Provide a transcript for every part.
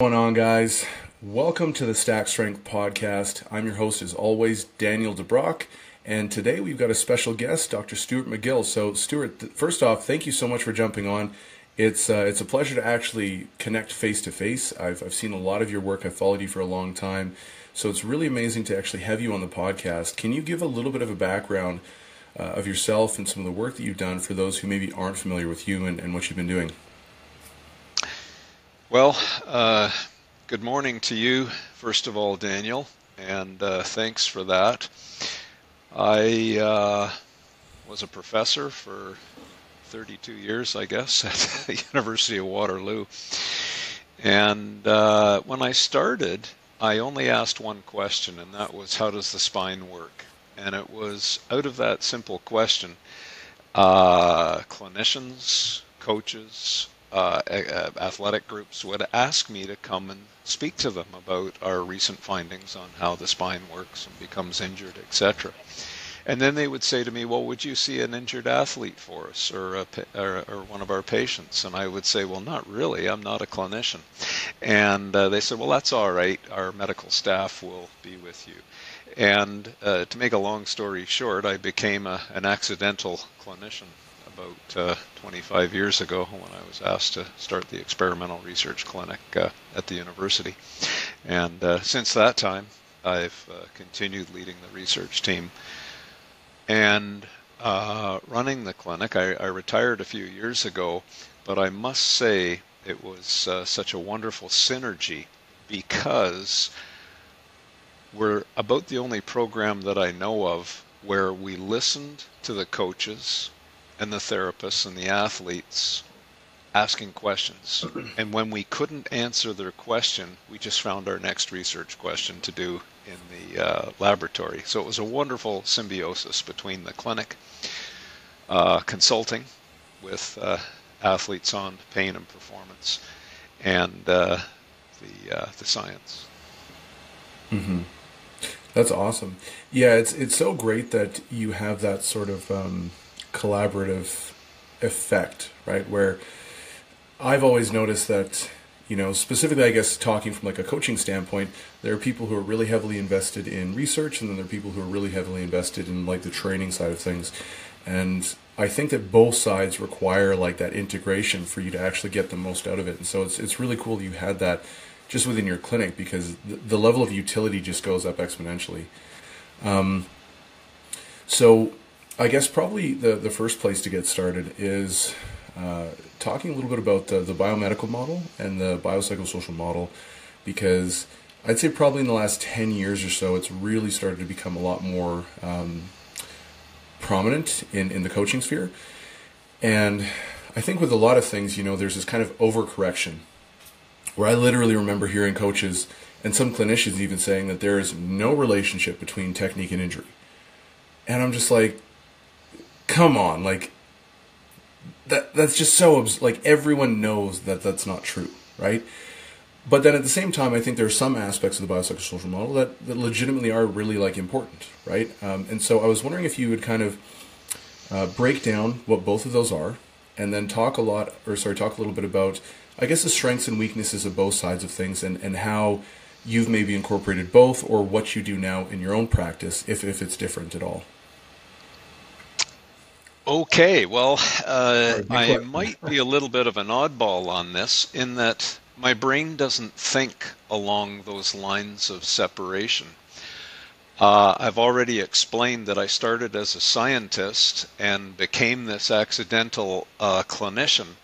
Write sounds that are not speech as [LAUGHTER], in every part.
Going on, guys? Welcome to the Stack Strength Podcast. I'm your host, as always, Daniel DeBrocke, and today we've got a special guest, Dr. Stuart McGill. So, Stuart, first off, thank you so much for jumping on. It's uh, it's a pleasure to actually connect face to face. I've I've seen a lot of your work. I've followed you for a long time, so it's really amazing to actually have you on the podcast. Can you give a little bit of a background uh, of yourself and some of the work that you've done for those who maybe aren't familiar with you and, and what you've been doing? Well, uh, good morning to you, first of all, Daniel, and uh, thanks for that. I uh, was a professor for 32 years, I guess, [LAUGHS] at the University of Waterloo. And uh, when I started, I only asked one question, and that was, How does the spine work? And it was out of that simple question, uh, clinicians, coaches, uh, athletic groups would ask me to come and speak to them about our recent findings on how the spine works and becomes injured, etc. And then they would say to me, "Well, would you see an injured athlete for us, or, a, or, or one of our patients?" And I would say, "Well, not really. I'm not a clinician." And uh, they said, "Well, that's all right. Our medical staff will be with you." And uh, to make a long story short, I became a, an accidental clinician about uh, 25 years ago when I was asked to start the experimental research clinic uh, at the university. And uh, since that time, I've uh, continued leading the research team and uh, running the clinic. I, I, retired a few years ago, but I must say it was uh, such a wonderful synergy because we're about the only program that I know of where we listened to the coaches and the therapists and the athletes asking questions. [CLEARS THROAT] And when we couldn't answer their question, we just found our next research question to do in the uh, laboratory. So it was a wonderful symbiosis between the clinic, uh, consulting with uh, athletes on pain and performance, and uh, the uh, the science. Mm-hmm. That's awesome. Yeah, it's it's so great that you have that sort of um, collaborative effect, right? Where I've always noticed that, you know, specifically, I guess, talking from like a coaching standpoint, there are people who are really heavily invested in research, and then there are people who are really heavily invested in like the training side of things. And I think that both sides require like that integration for you to actually get the most out of it. And so it's it's really cool that you had that just within your clinic because the, the level of utility just goes up exponentially. Um, so I guess probably the, the first place to get started is uh, talking a little bit about the, the biomedical model and the biopsychosocial model because I'd say probably in the last 10 years or so, it's really started to become a lot more um, prominent in, in the coaching sphere. And I think with a lot of things, you know, there's this kind of overcorrection where I literally remember hearing coaches and some clinicians even saying that there is no relationship between technique and injury. And I'm just like, come on, like that that's just so like everyone knows that that's not true, right? But then at the same time, I think there are some aspects of the biopsychosocial model that, that legitimately are really like important, right? Um, and so I was wondering if you would kind of uh, break down what both of those are, and then talk a lot, or sorry, talk a little bit about, I guess, the strengths and weaknesses of both sides of things, and and how you've maybe incorporated both, or what you do now in your own practice, if if it's different at all. Okay, well, uh, I might be a little bit of an oddball on this in that my brain doesn't think along those lines of separation. Uh, I've already explained that I started as a scientist and became this accidental uh, clinician.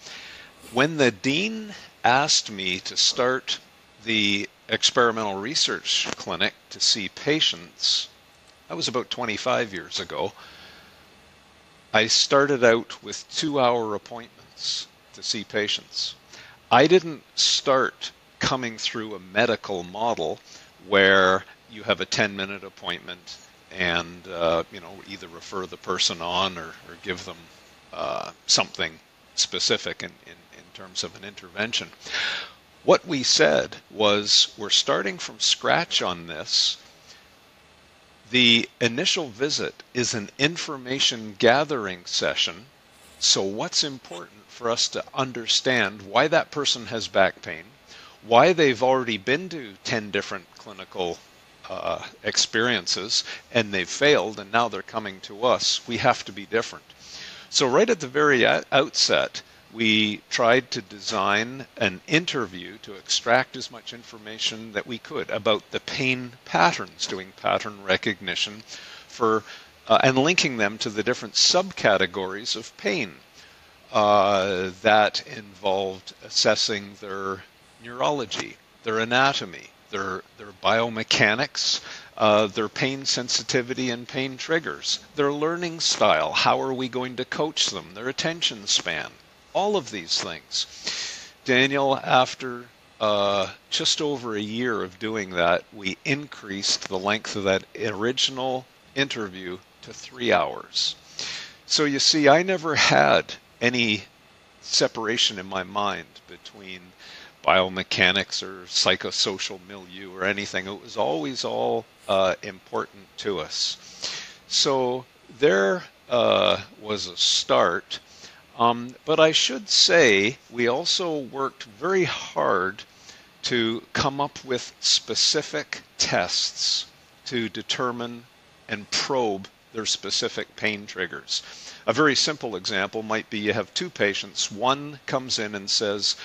When the dean asked me to start the experimental research clinic to see patients, that was about 25 years ago. I started out with two hour appointments to see patients. I didn't start coming through a medical model where you have a 10 minute appointment and uh, you know either refer the person on or, or give them uh, something specific in, in, in terms of an intervention. What we said was we're starting from scratch on this the initial visit is an information gathering session. So, what's important for us to understand why that person has back pain, why they've already been to 10 different clinical uh, experiences and they've failed and now they're coming to us. We have to be different. So, right at the very outset, we tried to design an interview to extract as much information that we could about the pain patterns, doing pattern recognition for uh, and linking them to the different subcategories of pain uh, that involved assessing their neurology, their anatomy, their their biomechanics, uh, their pain sensitivity and pain triggers, their learning style. How are we going to coach them? Their attention span. All of these things. Daniel, after uh, just over a year of doing that, we increased the length of that original interview to three hours. So you see, I never had any separation in my mind between biomechanics or psychosocial milieu or anything. It was always all uh, important to us. So there uh, was a start. Um, but I should say we also worked very hard to come up with specific tests to determine and probe their specific pain triggers. A very simple example might be you have two patients. One comes in and says,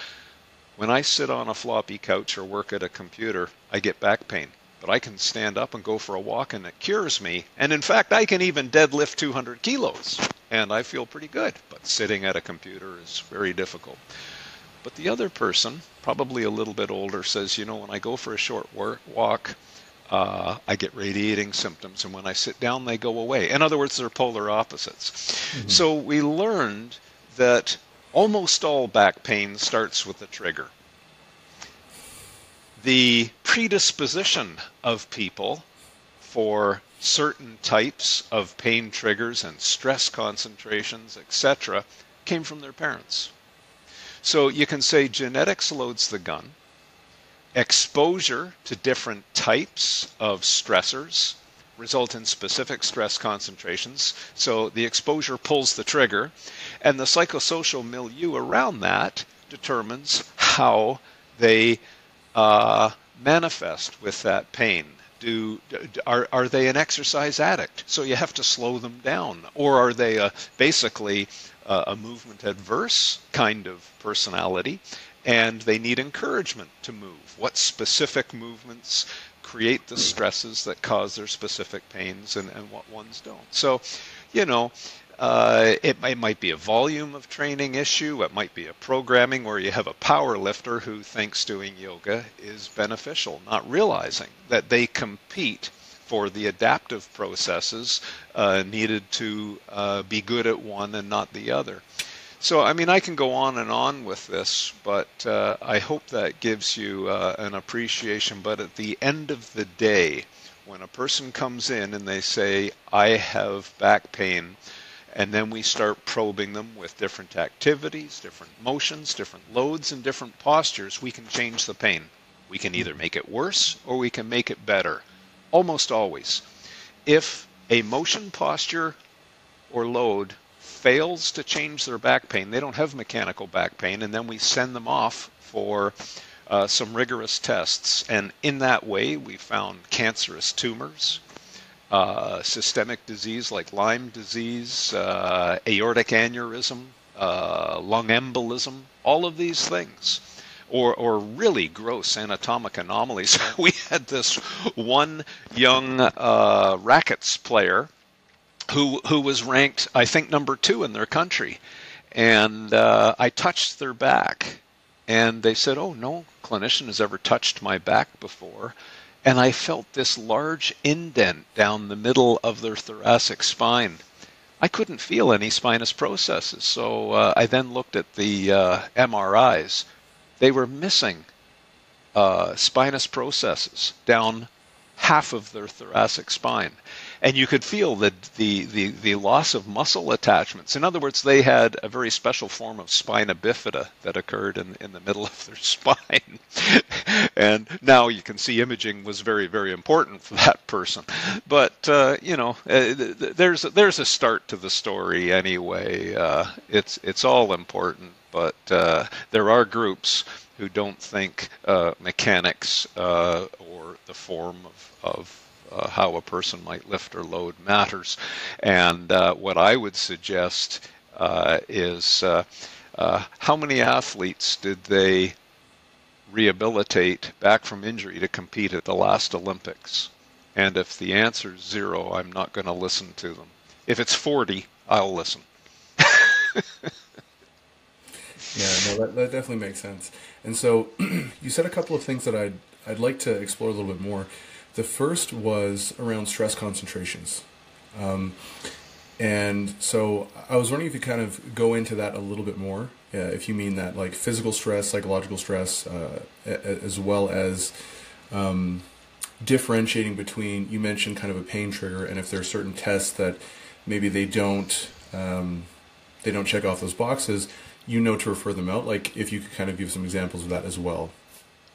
When I sit on a floppy couch or work at a computer, I get back pain. But I can stand up and go for a walk and it cures me. And in fact, I can even deadlift 200 kilos and I feel pretty good. But sitting at a computer is very difficult. But the other person, probably a little bit older, says, You know, when I go for a short work, walk, uh, I get radiating symptoms, and when I sit down, they go away. In other words, they're polar opposites. Mm-hmm. So we learned that almost all back pain starts with a trigger. The predisposition of people for certain types of pain triggers and stress concentrations, etc., came from their parents. So you can say genetics loads the gun exposure to different types of stressors result in specific stress concentrations. So the exposure pulls the trigger, and the psychosocial milieu around that determines how they uh, manifest with that pain. Do are are they an exercise addict? So you have to slow them down, or are they a, basically a, a movement adverse kind of personality? and they need encouragement to move. What specific movements create the stresses that cause their specific pains and, and what ones don't? So, you know, uh, it, it, might be a volume of training issue. It might be a programming where you have a power lifter who thinks doing yoga is beneficial, not realizing that they compete for the adaptive processes uh, needed to uh, be good at one and not the other. So, I mean, I can go on and on with this, but uh, I hope that gives you uh, an appreciation. But at the end of the day, when a person comes in and they say, I have back pain, and then we start probing them with different activities, different motions, different loads, and different postures, we can change the pain. We can either make it worse or we can make it better. Almost always. If a motion, posture, or load fails to change their back pain, they don't have mechanical back pain, and then we send them off for uh, some rigorous tests. And in that way, we found cancerous tumors, uh, systemic disease like Lyme disease, uh, aortic aneurysm, uh, lung embolism, all of these things. Or, or really gross anatomic anomalies. [LAUGHS] we had this one young uh, rackets player who who was ranked, I think, number two in their country. And uh, I touched their back, and they said, "Oh, no clinician has ever touched my back before." And I felt this large indent down the middle of their thoracic spine. I couldn't feel any spinous processes, so uh, I then looked at the uh, MRIs. They were missing uh, spinous processes down half of their thoracic spine and you could feel the, the, the, the loss of muscle attachments. In other words, they had a very special form of spina bifida that occurred in, in the middle of their [LAUGHS] spine. and now you can see imaging was very, very important for that person. But, uh, you know, uh, there's, there's a start to the story anyway. Uh, it's, it's all important, but uh, there are groups who don't think uh, mechanics uh, or the form of, of uh, how a person might lift or load matters. And uh, what I would suggest uh, is uh, how many athletes did they rehabilitate back from injury to compete at the last Olympics? And if the answer is zero, I'm not going to listen to them. If it's 40, I'll listen. [LAUGHS] Yeah, no, that, that definitely makes sense. And so [CLEARS THROAT] you said a couple of things that I'd I'd like to explore a little bit more. The first was around stress concentrations. Um, and so I was wondering if you kind of go into that a little bit more, uh, if you mean that like physical stress, psychological stress, uh, as well as um, differentiating between, you mentioned kind of a pain trigger, and if there are certain tests that maybe they don't um, they don't check off those boxes, you know to refer them out. Like if you could kind of give some examples of that as well.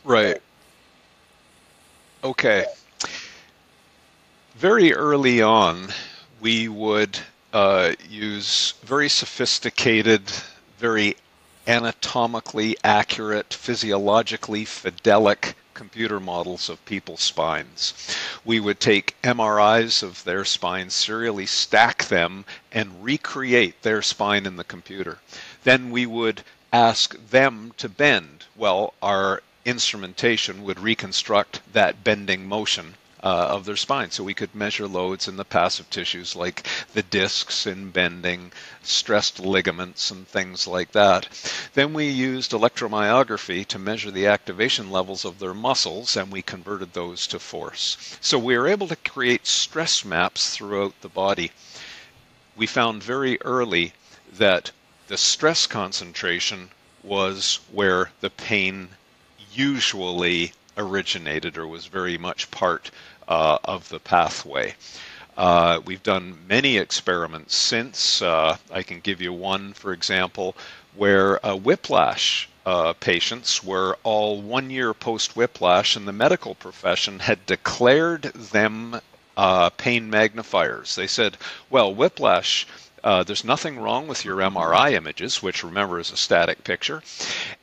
Right. Okay. Very early on, we would uh, use very sophisticated, very anatomically accurate, physiologically fidelic computer models of people's spines. We would take MRIs of their spines, serially stack them, and recreate their spine in the computer. Then we would ask them to bend. Well, our instrumentation would reconstruct that bending motion uh, of their spine. So we could measure loads in the passive tissues like the discs in bending, stressed ligaments, and things like that. Then we used electromyography to measure the activation levels of their muscles, and we converted those to force. So we were able to create stress maps throughout the body. We found very early that the stress concentration was where the pain usually originated or was very much part uh, of the pathway. Uh, we've done many experiments since. Uh, I can give you one, for example, where whiplash uh, patients were all one year post whiplash, and the medical profession had declared them uh, pain magnifiers. They said, well, whiplash. Uh, there's nothing wrong with your MRI images, which remember is a static picture,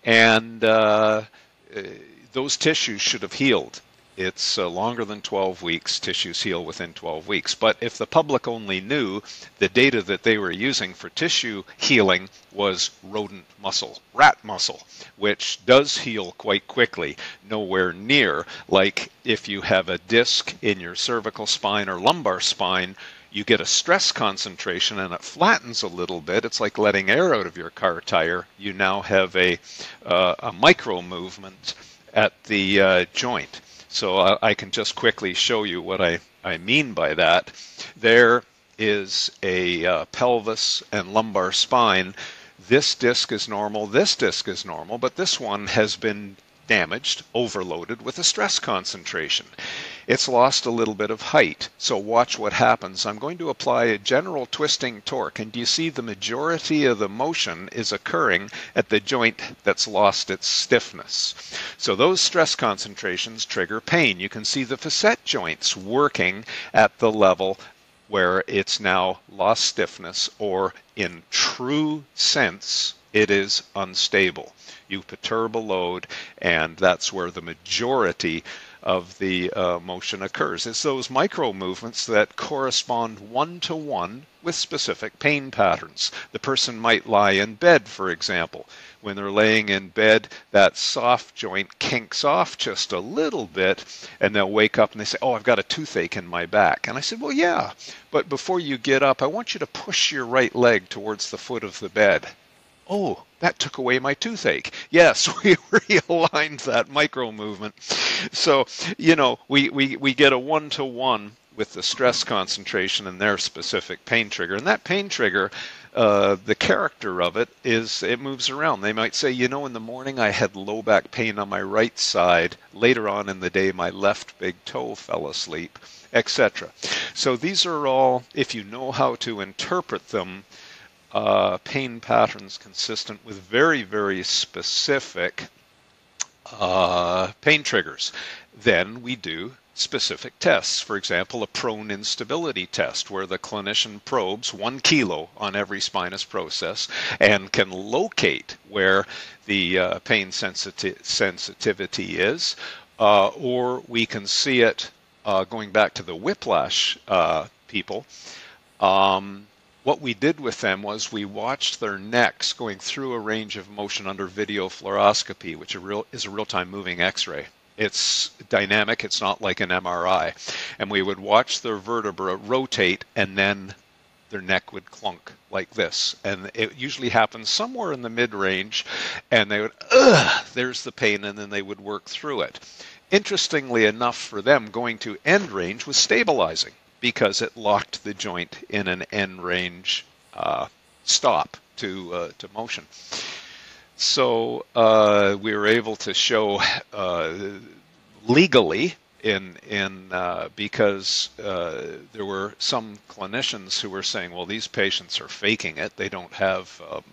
and those tissues should have healed it's uh, longer than 12 weeks. Tissues heal within 12 weeks. But if the public only knew the data that they were using for tissue healing was rodent muscle, rat muscle, which does heal quite quickly, nowhere near like if you have a disc in your cervical spine or lumbar spine you get a stress concentration and it flattens a little bit. It's like letting air out of your car tire. You now have a, uh, a micro movement at the uh, joint. So I, I can just quickly show you what I, I mean by that. There is a uh, pelvis and lumbar spine. This disc is normal, this disc is normal, but this one has been damaged, overloaded with a stress concentration. It's lost a little bit of height, so watch what happens. I'm going to apply a general twisting torque, and you see the majority of the motion is occurring at the joint that's lost its stiffness. So those stress concentrations trigger pain. You can see the facet joints working at the level where it's now lost stiffness, or in true sense, it is unstable. You perturb a load, and that's where the majority of the uh, motion occurs. It's those micro movements that correspond one to one with specific pain patterns. The person might lie in bed, for example. When they're laying in bed, that soft joint kinks off just a little bit, and they'll wake up and they say, Oh, I've got a toothache in my back. And I said, Well, yeah, but before you get up, I want you to push your right leg towards the foot of the bed. Oh, that took away my toothache. Yes, [LAUGHS] we realigned that micro movement. So, you know, we, we, we get a one to one with the stress concentration and their specific pain trigger. And that pain trigger, uh, the character of it is it moves around. They might say, you know, in the morning I had low back pain on my right side. Later on in the day, my left big toe fell asleep, etc. So these are all, if you know how to interpret them, uh, pain patterns consistent with very, very specific uh, pain triggers. Then we do specific tests. For example, a prone instability test where the clinician probes one kilo on every spinous process and can locate where the uh, pain sensiti- sensitivity is, uh, or we can see it uh, going back to the whiplash uh, people. Um, what we did with them was we watched their necks going through a range of motion under video fluoroscopy, which is a real-time moving X-ray. It's dynamic. It's not like an MRI. And we would watch their vertebra rotate and then their neck would clunk like this. And it usually happens somewhere in the mid range. And they would, ugh, there's the pain. And then they would work through it. Interestingly enough, for them, going to end range was stabilizing because it locked the joint in an end range uh, stop to, uh, to motion. So uh, we were able to show uh, legally in in uh, because uh, there were some clinicians who were saying, well, these patients are faking it; they don't have um,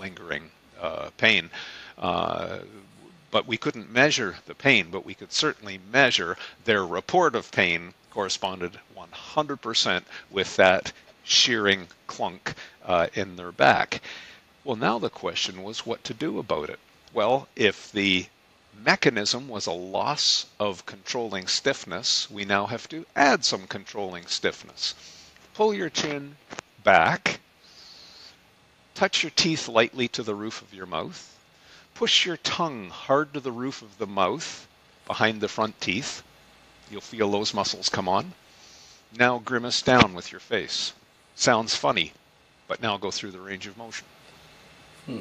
lingering uh, pain. Uh, but we couldn't measure the pain, but we could certainly measure their report of pain corresponded 100% with that shearing clunk uh, in their back. Well, now the question was what to do about it. Well, if the mechanism was a loss of controlling stiffness, we now have to add some controlling stiffness. Pull your chin back, touch your teeth lightly to the roof of your mouth, push your tongue hard to the roof of the mouth behind the front teeth. You'll feel those muscles come on. Now grimace down with your face. Sounds funny, but now go through the range of motion. Hmm.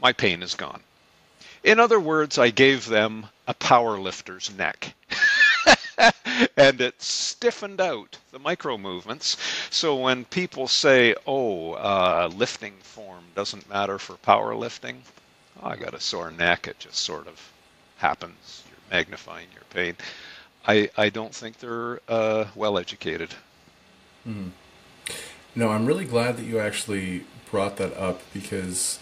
My pain is gone. In other words, I gave them a power lifter's neck. [LAUGHS] and it stiffened out the micro movements. So when people say, oh, uh, lifting form doesn't matter for powerlifting, oh, I got a sore neck, it just sort of happens. You're magnifying your pain. I, I don't think they're uh, well educated. Mm. No, I'm really glad that you actually brought that up because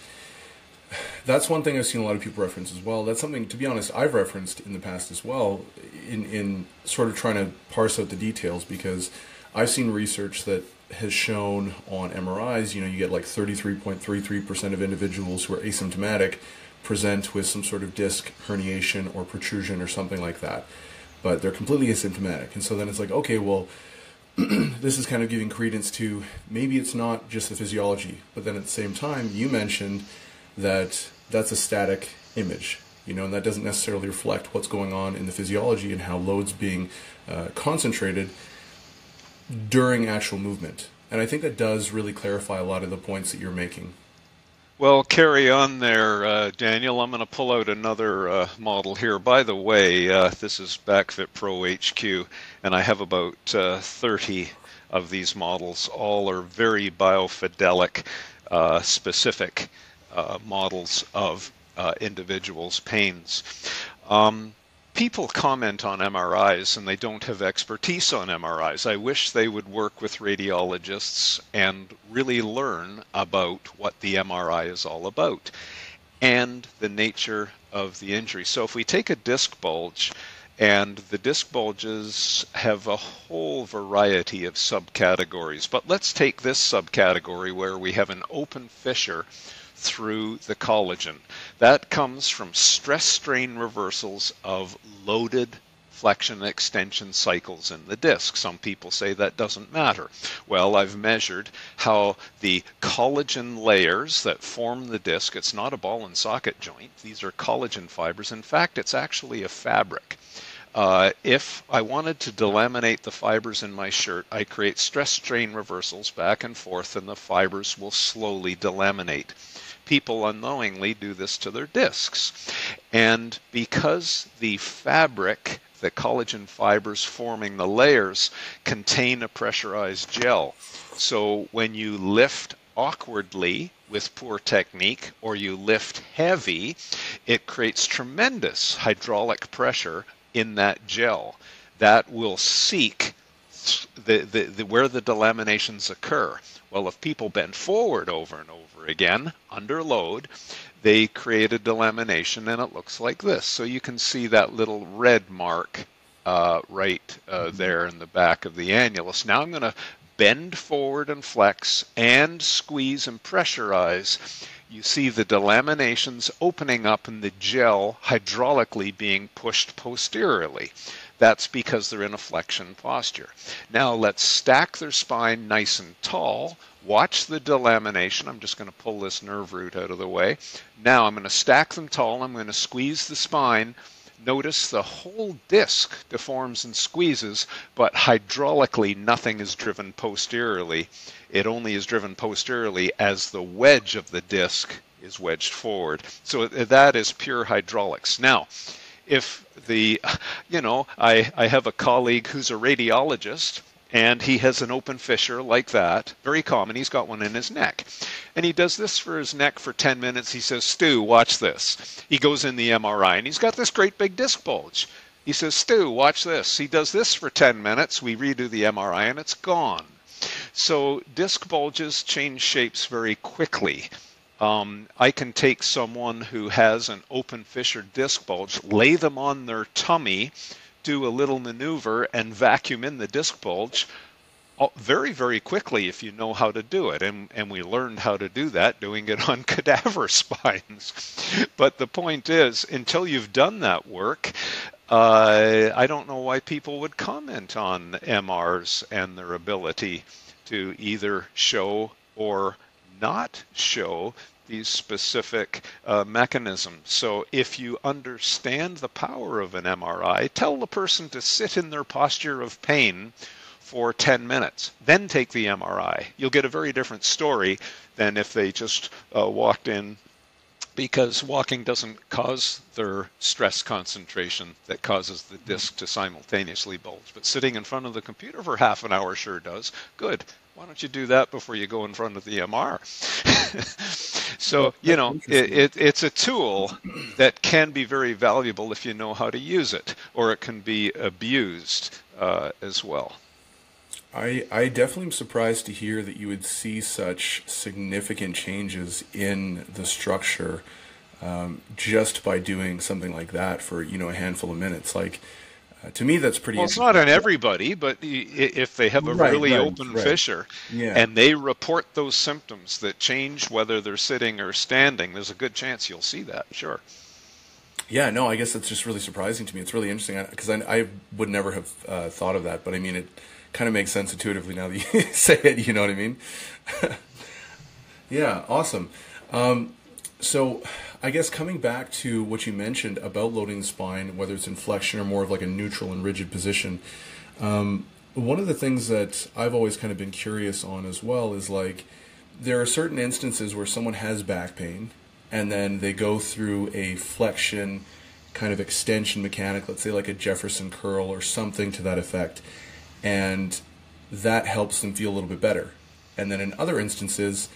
that's one thing I've seen a lot of people reference as well. That's something, to be honest, I've referenced in the past as well, in in sort of trying to parse out the details because I've seen research that has shown on MRIs, you know, you get like 33.33% of individuals who are asymptomatic present with some sort of disc herniation or protrusion or something like that, but they're completely asymptomatic. And so then it's like, okay, well [CLEARS THROAT] this is kind of giving credence to maybe it's not just the physiology, but then at the same time, you mentioned that that's a static image, you know, and that doesn't necessarily reflect what's going on in the physiology and how loads being uh, concentrated during actual movement. And I think that does really clarify a lot of the points that you're making. Well, carry on there, uh, Daniel. I'm going to pull out another uh, model here. By the way, uh, this is BackFit Pro HQ, and I have about uh, 30 of these models. All are very biofidelic, uh, specific uh, models of individuals' pains. Um, people comment on MRIs and they don't have expertise on MRIs. I wish they would work with radiologists and really learn about what the MRI is all about and the nature of the injury. So if we take a disc bulge, and the disc bulges have a whole variety of subcategories. But let's take this subcategory where we have an open fissure through the collagen. That comes from stress strain reversals of loaded flexion extension cycles in the disc. Some people say that doesn't matter. Well, I've measured how the collagen layers that form the disc, it's not a ball and socket joint, these are collagen fibers. In fact, it's actually a fabric. Uh, if I wanted to delaminate the fibers in my shirt, I create stress strain reversals back and forth, and the fibers will slowly delaminate people unknowingly do this to their discs. And because the fabric, the collagen fibers forming the layers, contain a pressurized gel, so when you lift awkwardly with poor technique or you lift heavy, it creates tremendous hydraulic pressure in that gel that will seek the, the, the, where the delaminations occur. Well, if people bend forward over and over again under load, they create a delamination and it looks like this. So you can see that little red mark uh, right uh, mm-hmm. there in the back of the annulus. Now I'm going to bend forward and flex and squeeze and pressurize. You see the delaminations opening up and the gel hydraulically being pushed posteriorly. That's because they're in a flexion posture. Now let's stack their spine nice and tall. Watch the delamination. I'm just going to pull this nerve root out of the way. Now I'm going to stack them tall. I'm going to squeeze the spine. Notice the whole disc deforms and squeezes, but hydraulically nothing is driven posteriorly. It only is driven posteriorly as the wedge of the disc is wedged forward. So that is pure hydraulics. Now, if the, you know, I, I have a colleague who's a radiologist and he has an open fissure like that, very common. He's got one in his neck. And he does this for his neck for 10 minutes. He says, Stu, watch this. He goes in the MRI and he's got this great big disc bulge. He says, Stu, watch this. He does this for 10 minutes. We redo the MRI and it's gone. So disc bulges change shapes very quickly. Um, I can take someone who has an open fissure disc bulge, lay them on their tummy, do a little maneuver, and vacuum in the disc bulge very, very quickly if you know how to do it. And, and we learned how to do that doing it on [LAUGHS] cadaver spines. but the point is, until you've done that work, uh, I don't know why people would comment on MRs and their ability to either show or not show these specific uh, mechanisms. So if you understand the power of an MRI, tell the person to sit in their posture of pain for 10 minutes, then take the MRI. You'll get a very different story than if they just uh, walked in because walking doesn't cause their stress concentration that causes the disc to simultaneously bulge. But sitting in front of the computer for half an hour sure does. Good. Why don't you do that before you go in front of the MR? [LAUGHS] so, you know, it, it, it's a tool that can be very valuable if you know how to use it, or it can be abused uh, as well. I, I definitely am surprised to hear that you would see such significant changes in the structure um, just by doing something like that for you know a handful of minutes. Like uh, to me, that's pretty. Well, it's not on everybody, but if they have a right, really right, open right. fissure yeah. and they report those symptoms that change whether they're sitting or standing, there's a good chance you'll see that. Sure. Yeah, no, I guess that's just really surprising to me. It's really interesting because I, I, would never have uh, thought of that, but I mean, it kind of makes sense intuitively now that you [LAUGHS] say it. You know what I mean? [LAUGHS] yeah, awesome. Um, so, I guess coming back to what you mentioned about loading the spine, whether it's in flexion or more of like a neutral and rigid position, um, one of the things that I've always kind of been curious on as well is like there are certain instances where someone has back pain and then they go through a flexion kind of extension mechanic, let's say like a Jefferson curl or something to that effect, and that helps them feel a little bit better. And then in other instances,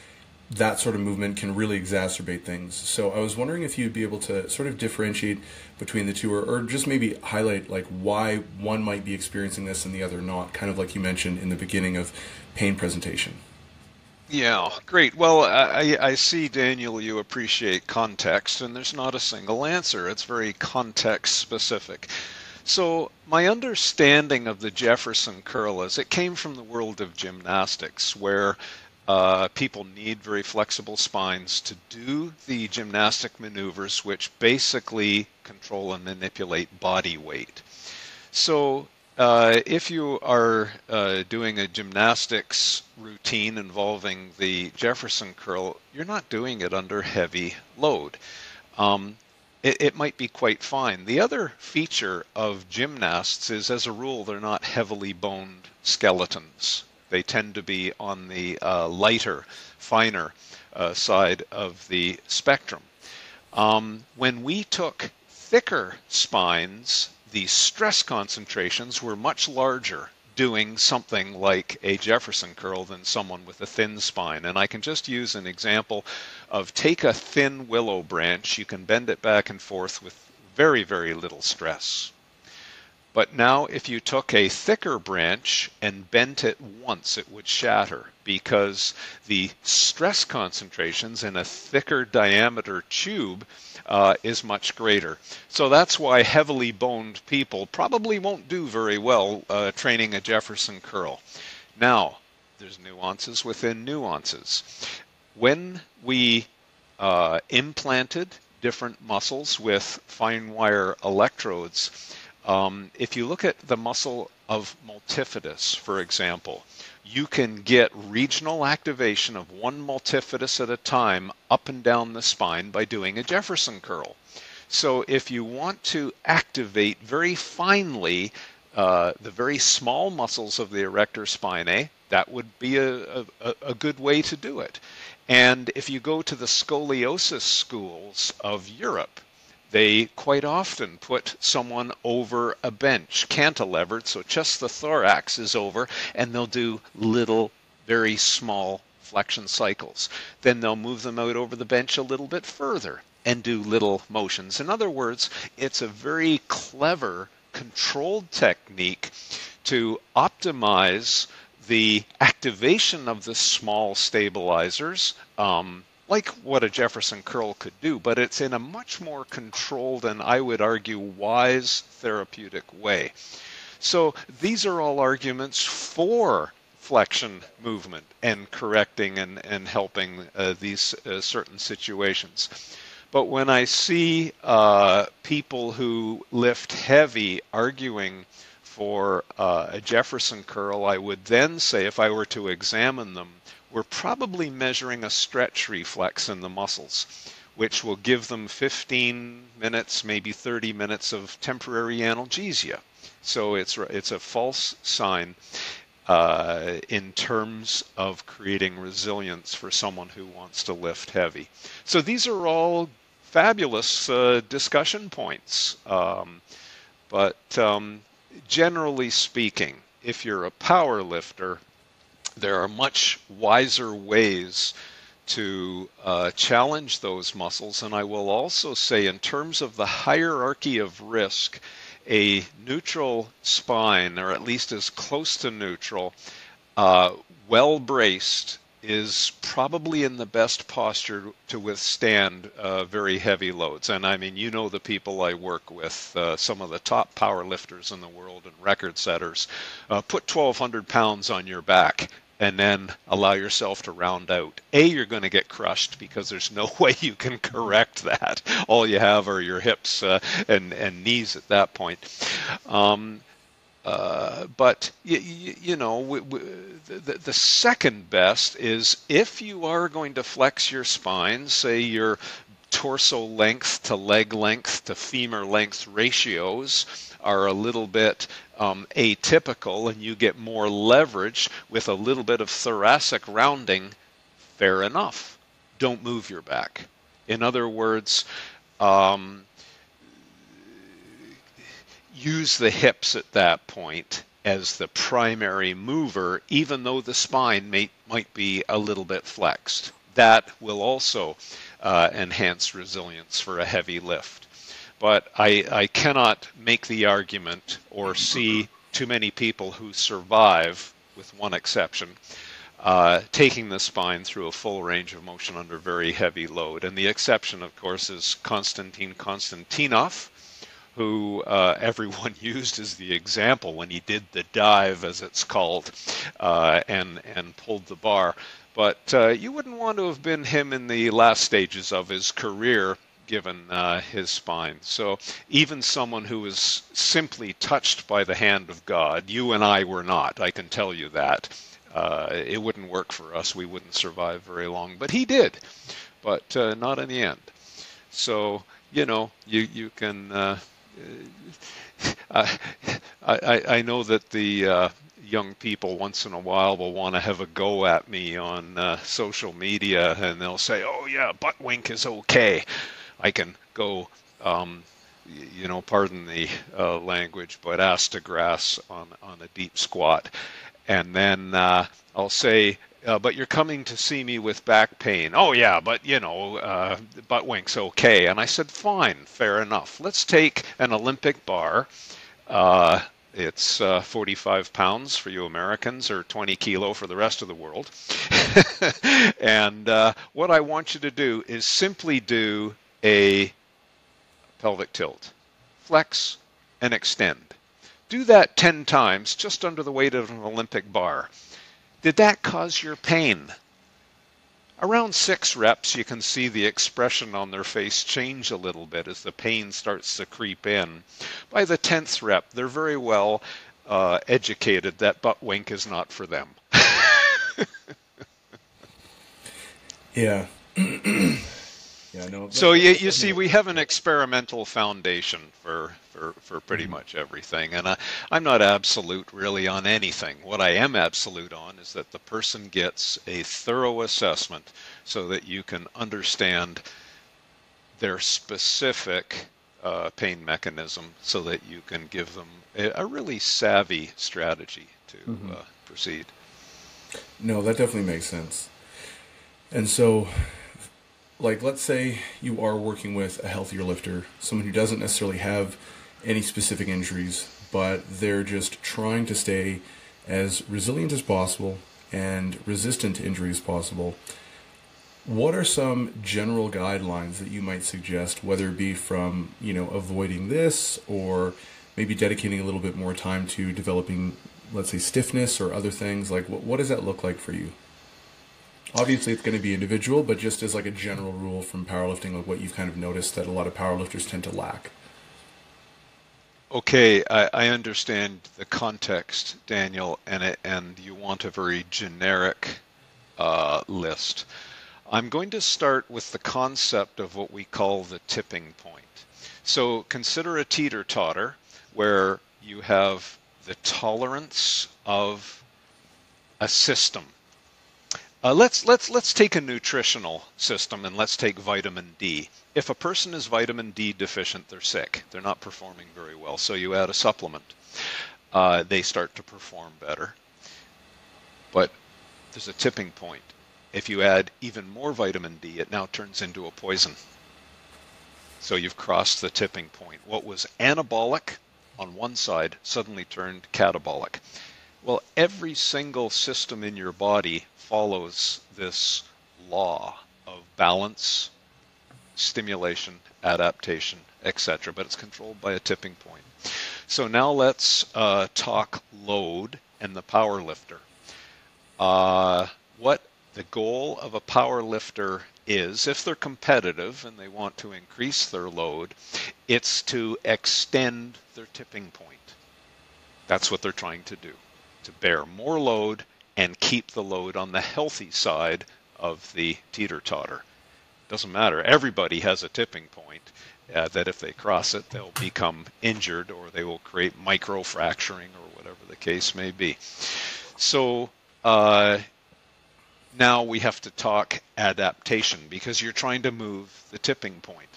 that sort of movement can really exacerbate things. So I was wondering if you'd be able to sort of differentiate between the two, or, or just maybe highlight like why one might be experiencing this and the other not, kind of like you mentioned in the beginning of pain presentation. Yeah, great. Well, I, I see, Daniel, you appreciate context, and there's not a single answer. It's very context specific. So, my understanding of the Jefferson curl is it came from the world of gymnastics, where uh, people need very flexible spines to do the gymnastic maneuvers, which basically control and manipulate body weight. So, uh, if you are uh, doing a gymnastics routine involving the Jefferson curl, you're not doing it under heavy load. Um, it, it, might be quite fine. The other feature of gymnasts is, as a rule, they're not heavily boned skeletons. They tend to be on the uh, lighter, finer uh, side of the spectrum. Um, when we took thicker spines, the stress concentrations were much larger doing something like a Jefferson curl than someone with a thin spine. And I can just use an example of take a thin willow branch, you can bend it back and forth with very, very little stress. But now, if you took a thicker branch and bent it once, it would shatter because the stress concentrations in a thicker diameter tube uh, is much greater. So that's why heavily boned people probably won't do very well uh, training a Jefferson curl. Now, there's nuances within nuances. When we uh, implanted different muscles with fine wire electrodes, um, if you look at the muscle of multifidus, for example, you can get regional activation of one multifidus at a time up and down the spine by doing a Jefferson curl. So if you want to activate very finely uh, the very small muscles of the erector spinae, that would be a, a, a good way to do it. And if you go to the scoliosis schools of Europe, they quite often put someone over a bench, cantilevered, so just the thorax is over, and they'll do little, very small flexion cycles. Then they'll move them out over the bench a little bit further and do little motions. In other words, it's a very clever, controlled technique to optimize the activation of the small stabilizers. Um, like what a Jefferson curl could do, but it's in a much more controlled and I would argue wise therapeutic way. So these are all arguments for flexion movement and correcting and, and helping uh, these uh, certain situations. But when I see uh, people who lift heavy arguing for uh, a Jefferson curl, I would then say, if I were to examine them, we're probably measuring a stretch reflex in the muscles, which will give them 15 minutes, maybe 30 minutes of temporary analgesia. So it's, it's a false sign uh, in terms of creating resilience for someone who wants to lift heavy. So these are all fabulous uh, discussion points. Um, but um, generally speaking, if you're a power lifter, there are much wiser ways to uh, challenge those muscles. And I will also say, in terms of the hierarchy of risk, a neutral spine, or at least as close to neutral, uh, well braced, is probably in the best posture to withstand uh, very heavy loads. And I mean, you know the people I work with, uh, some of the top power lifters in the world and record setters. Uh, put 1,200 pounds on your back and then allow yourself to round out. A, you're going to get crushed because there's no [LAUGHS] way you can correct that. All you have are your hips uh, and, and knees at that point. Um, uh, but you, you, know, w- w- the, the second best is if you are going to flex your spine, say your torso length to leg length to femur length ratios are a little bit um, atypical and you get more leverage with a little bit of thoracic rounding, fair enough. Don't move your back. In other words, um, use the hips at that point as the primary mover, even though the spine may, might be a little bit flexed. That will also uh, enhance resilience for a heavy lift but I, I cannot make the argument or see too many people who survive, with one exception, uh, taking the spine through a full range of motion under very heavy load. And the exception, of course, is Konstantin Konstantinov, who uh, everyone [LAUGHS] used as the example when he did the dive, as it's called, uh, and and pulled the bar. But uh, you wouldn't want to have been him in the last stages of his career given uh, his spine. So even someone who was simply touched by the hand of God, you and I were not, I can tell you that. Uh, it wouldn't work for us. We wouldn't survive very long. But he did, but uh, not in the end. So, you know, you, you can. Uh, [LAUGHS] I, I, I know that the uh, young people once in a while will want to have a go at me on uh, social media and they'll say, oh, yeah, butt wink is okay. I can go, um, you know, pardon the uh, language, but ass to grass on, on a deep squat. And then uh, I'll say, uh, but you're coming to see me with back pain. Oh, yeah, but you know, uh, butt wink's okay. And I said, fine, fair enough. Let's take an Olympic bar Uh, it's uh, 45 pounds for you Americans, or 20 kilo for the rest of the world. [LAUGHS] and uh, what I want you to do is simply do a pelvic tilt, flex and extend. Do that 10 times, just under the weight of an Olympic bar. Did that cause your pain? Around six reps, you can see the expression on their face change a little bit as the pain starts to creep in. By the 10th rep, they're very well uh, educated that butt wink is not for them. [LAUGHS] yeah. [CLEARS THROAT] Yeah, no. So you, you see, we have an experimental foundation for for, for pretty mm-hmm. much everything, and I, I'm not absolute really on anything. What I am absolute on is that the person gets a thorough assessment so that you can understand their specific uh, pain mechanism, so that you can give them a, a really savvy strategy to mm-hmm. uh, proceed. No, that definitely makes sense. And so like let's say you are working with a healthier lifter, someone who doesn't necessarily have any specific injuries, but they're just trying to stay as resilient as possible and resistant to injury as possible. What are some general guidelines that you might suggest, whether it be from you know avoiding this or maybe dedicating a little bit more time to developing, let's say, stiffness or other things? Like, what, what does that look like for you? Obviously it's going to be individual, but just as like a general rule from powerlifting, like what you've kind of noticed that a lot of powerlifters tend to lack. Okay, I, I understand the context, Daniel, and it, and you want a very generic uh, list. I'm going to start with the concept of what we call the tipping point. So consider a teeter totter where you have the tolerance of a system uh, let's let's let's take a nutritional system and let's take vitamin D. If a person is vitamin D deficient, they're sick. They're not performing very well. So you add a supplement, uh, they start to perform better. But there's a tipping point. If you add even more vitamin D, it now turns into a poison. So you've crossed the tipping point. What was anabolic on one side suddenly turned catabolic. Well, every single system in your body follows this law of balance, stimulation, adaptation, etc., but it's controlled by a tipping point. So now let's uh, talk load and the power lifter. Uh, what the goal of a power lifter is, if they're competitive and they want to increase their load, it's to extend their tipping point. That's what they're trying to do, to bear more load and keep the load on the healthy side of the teeter totter. Doesn't matter. Everybody has a tipping point uh, that if they cross it, they'll become injured or they will create microfracturing or whatever the case may be. So uh, now we have to talk adaptation because you're trying to move the tipping point.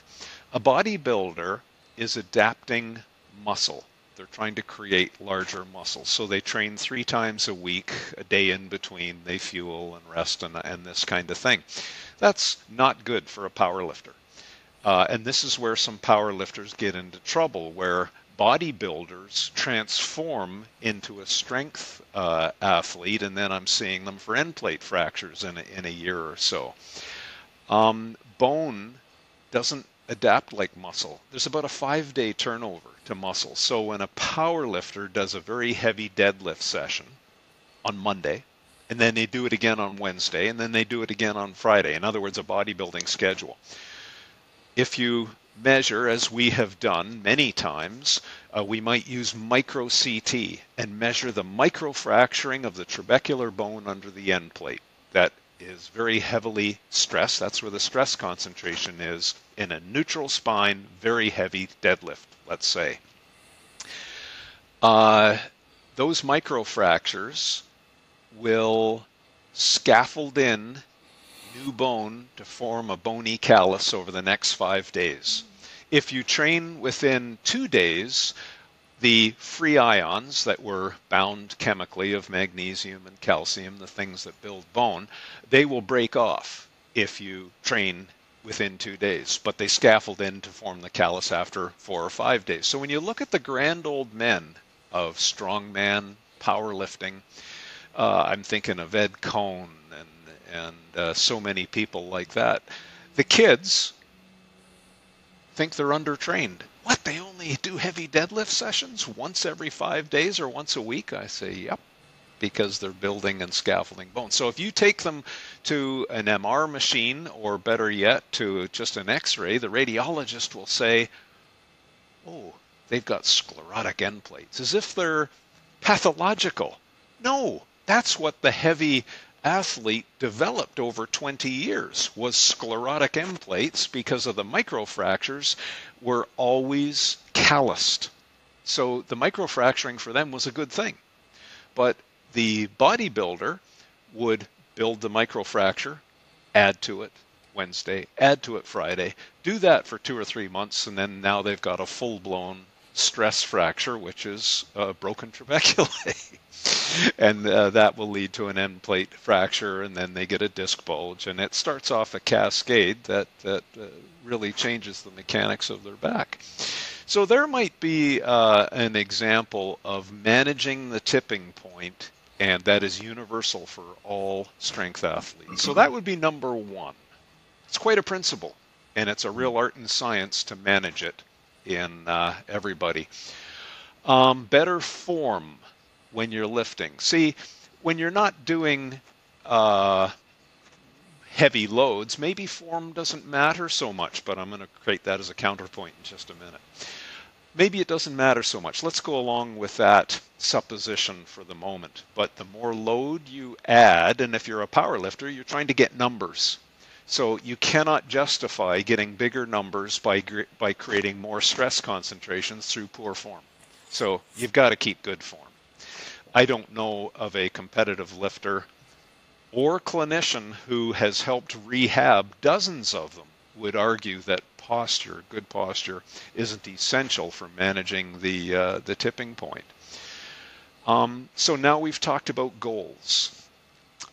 A bodybuilder is adapting muscle. They're trying to create larger muscles. So they train three times a week, a day in between. They fuel and rest and, and this kind of thing. That's not good for a power lifter. Uh, and this is where some power lifters get into trouble, where bodybuilders transform into a strength uh, athlete, and then I'm seeing them for end plate fractures in a, in a year or so. Um, bone doesn't adapt like muscle. There's about a five day turnover to muscle. So when a power lifter does a very heavy deadlift session on Monday, and then they do it again on Wednesday, and then they do it again on Friday, in other words, a bodybuilding schedule. If you measure, as we have done many times, uh, we might use micro CT and measure the microfracturing of the trabecular bone under the end plate. That is very heavily stressed. That's where the stress concentration is in a neutral spine, very heavy deadlift, let's say. Uh, those microfractures will scaffold in new bone to form a bony callus over the next five days. If you train within two days, the free ions that were bound chemically of magnesium and calcium, the things that build bone, they will break off if you train within two days, but they scaffold in to form the callus after four or five days. So when you look at the grand old men of strongman powerlifting, uh, I'm thinking of Ed Coan and and uh, so many people like that. The kids think they're undertrained. What? They only do heavy deadlift sessions once every five days or once a week? I say, yep because they're building and scaffolding bones. So if you take them to an MR machine, or better yet, to just an X ray, the radiologist will say, Oh, they've got sclerotic end plates, as if they're pathological. No, that's what the heavy athlete developed over 20 years was sclerotic end plates because of the microfractures were always calloused. So the microfracturing for them was a good thing. But the bodybuilder would build the microfracture, add to it Wednesday, add to it Friday, do that for two or three months, and then now they've got a full blown stress fracture, which is a broken trabeculae. [LAUGHS] and uh, that will lead to an end plate fracture, and then they get a disc bulge, and it starts off a cascade that that uh, really changes the mechanics of their back. So there might be uh, an example of managing the tipping point and that is universal for all strength athletes. So that would be number one. It's quite a principle, and it's a real art and science to manage it in uh, everybody. Um, better form when you're lifting. See, when you're not doing uh, heavy loads, maybe form doesn't matter so much, but I'm going to create that as a counterpoint in just a minute maybe it doesn't matter so much. Let's go along with that supposition for the moment. But the more load you add, and if you're a power lifter, you're trying to get numbers. So you cannot justify getting bigger numbers by by creating more stress concentrations through poor form. So you've got to keep good form. I don't know of a competitive lifter or clinician who has helped rehab dozens of them would argue that posture, good posture, isn't essential for managing the uh, the tipping point. Um, so now we've talked about goals.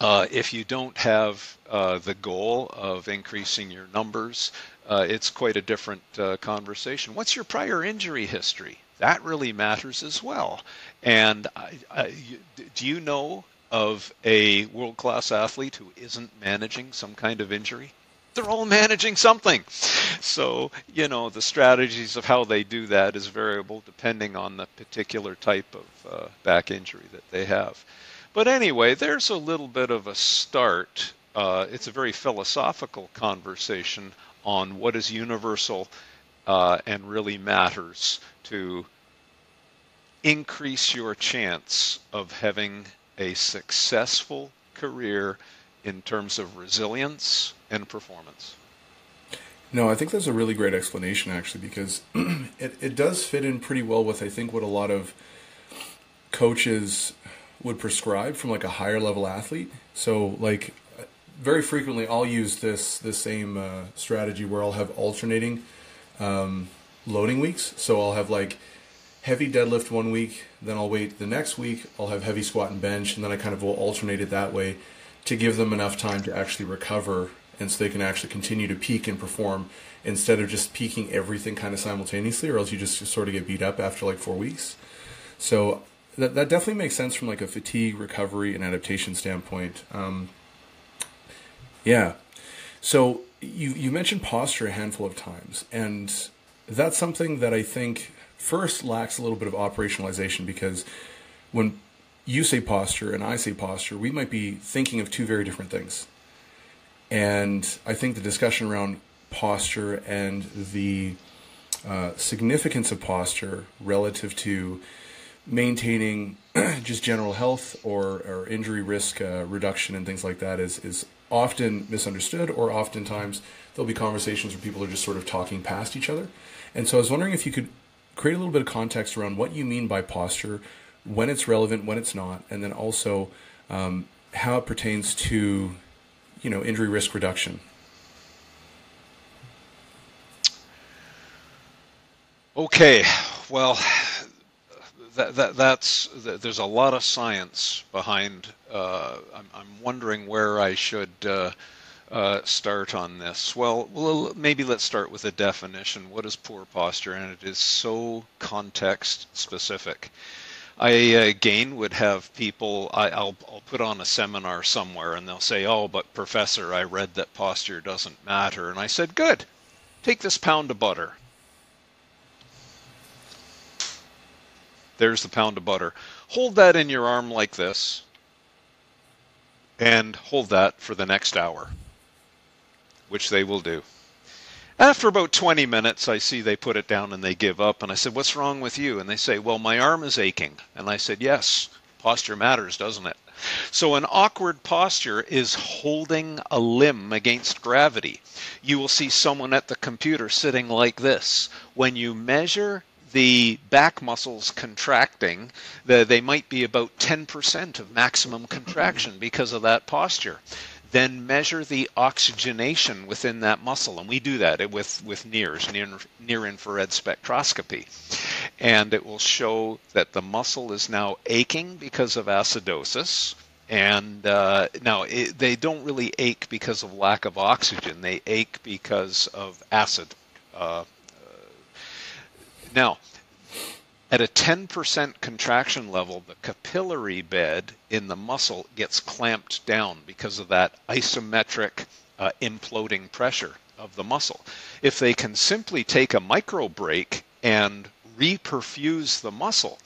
Uh, if you don't have uh, the goal of increasing your numbers, uh, it's quite a different uh, conversation. What's your prior injury history? That really matters as well. And I, I, do you know of a world class athlete who isn't managing some kind of injury? they're all managing something. So, you know, the strategies of how they do that is variable depending on the particular type of uh, back injury that they have. But anyway, there's a little bit of a start. Uh, it's a very philosophical conversation on what is universal uh, and really matters to increase your chance of having a successful career in terms of resilience and performance. No, I think that's a really great explanation actually because [CLEARS THROAT] it, it does fit in pretty well with I think what a lot of coaches would prescribe from like a higher level athlete. So like very frequently I'll use this the same uh, strategy where I'll have alternating um, loading weeks. So I'll have like heavy deadlift one week, then I'll wait the next week I'll have heavy squat and bench, and then I kind of will alternate it that way to give them enough time to actually recover and so they can actually continue to peak and perform instead of just peaking everything kind of simultaneously or else you just sort of get beat up after like four weeks so that, that definitely makes sense from like a fatigue recovery and adaptation standpoint. Um, yeah. So you, you mentioned posture a handful of times and that's something that i think first lacks a little bit of operationalization because when you say posture and i say posture we might be thinking of two very different things. And I think the discussion around posture and the uh, significance of posture relative to maintaining [CLEARS THROAT] just general health or, or injury risk uh, reduction and things like that is, is often misunderstood, or oftentimes there'll be conversations where people are just sort of talking past each other. And so I was wondering if you could create a little bit of context around what you mean by posture, when it's relevant, when it's not, and then also um, how it pertains to you know injury risk reduction? Okay, well, that, that that's there's a lot of science behind. Uh, I'm, I'm, wondering where I should uh, uh, start on this? Well, well, maybe let's start with a definition. What is poor posture? And it is so context specific. I again would have people. I, will I'll put on a seminar somewhere, and they'll say, "Oh, but professor, I read that posture doesn't matter." And I said, "Good. Take this pound of butter. There's the pound of butter. Hold that in your arm like this, and hold that for the next hour, which they will do." After about 20 minutes, I see they put it down and they give up. And I said, What's wrong with you? And they say, Well, my arm is aching. And I said, Yes, posture matters, doesn't it? So, an awkward posture is holding a limb against gravity. You will see someone at the computer sitting like this. When you measure the back muscles contracting, the, they might be about 10% of maximum contraction because of that posture then measure the oxygenation within that muscle. And we do that with, with NIRS, near, near infrared spectroscopy. And it will show that the muscle is now aching because of acidosis. And uh, now it, they don't really ache because of lack of oxygen, they ache because of acid. Uh, now, at a 10% contraction level, the capillary bed in the muscle gets clamped down because of that isometric uh, imploding pressure of the muscle. If they can simply take a micro break and reperfuse the muscle,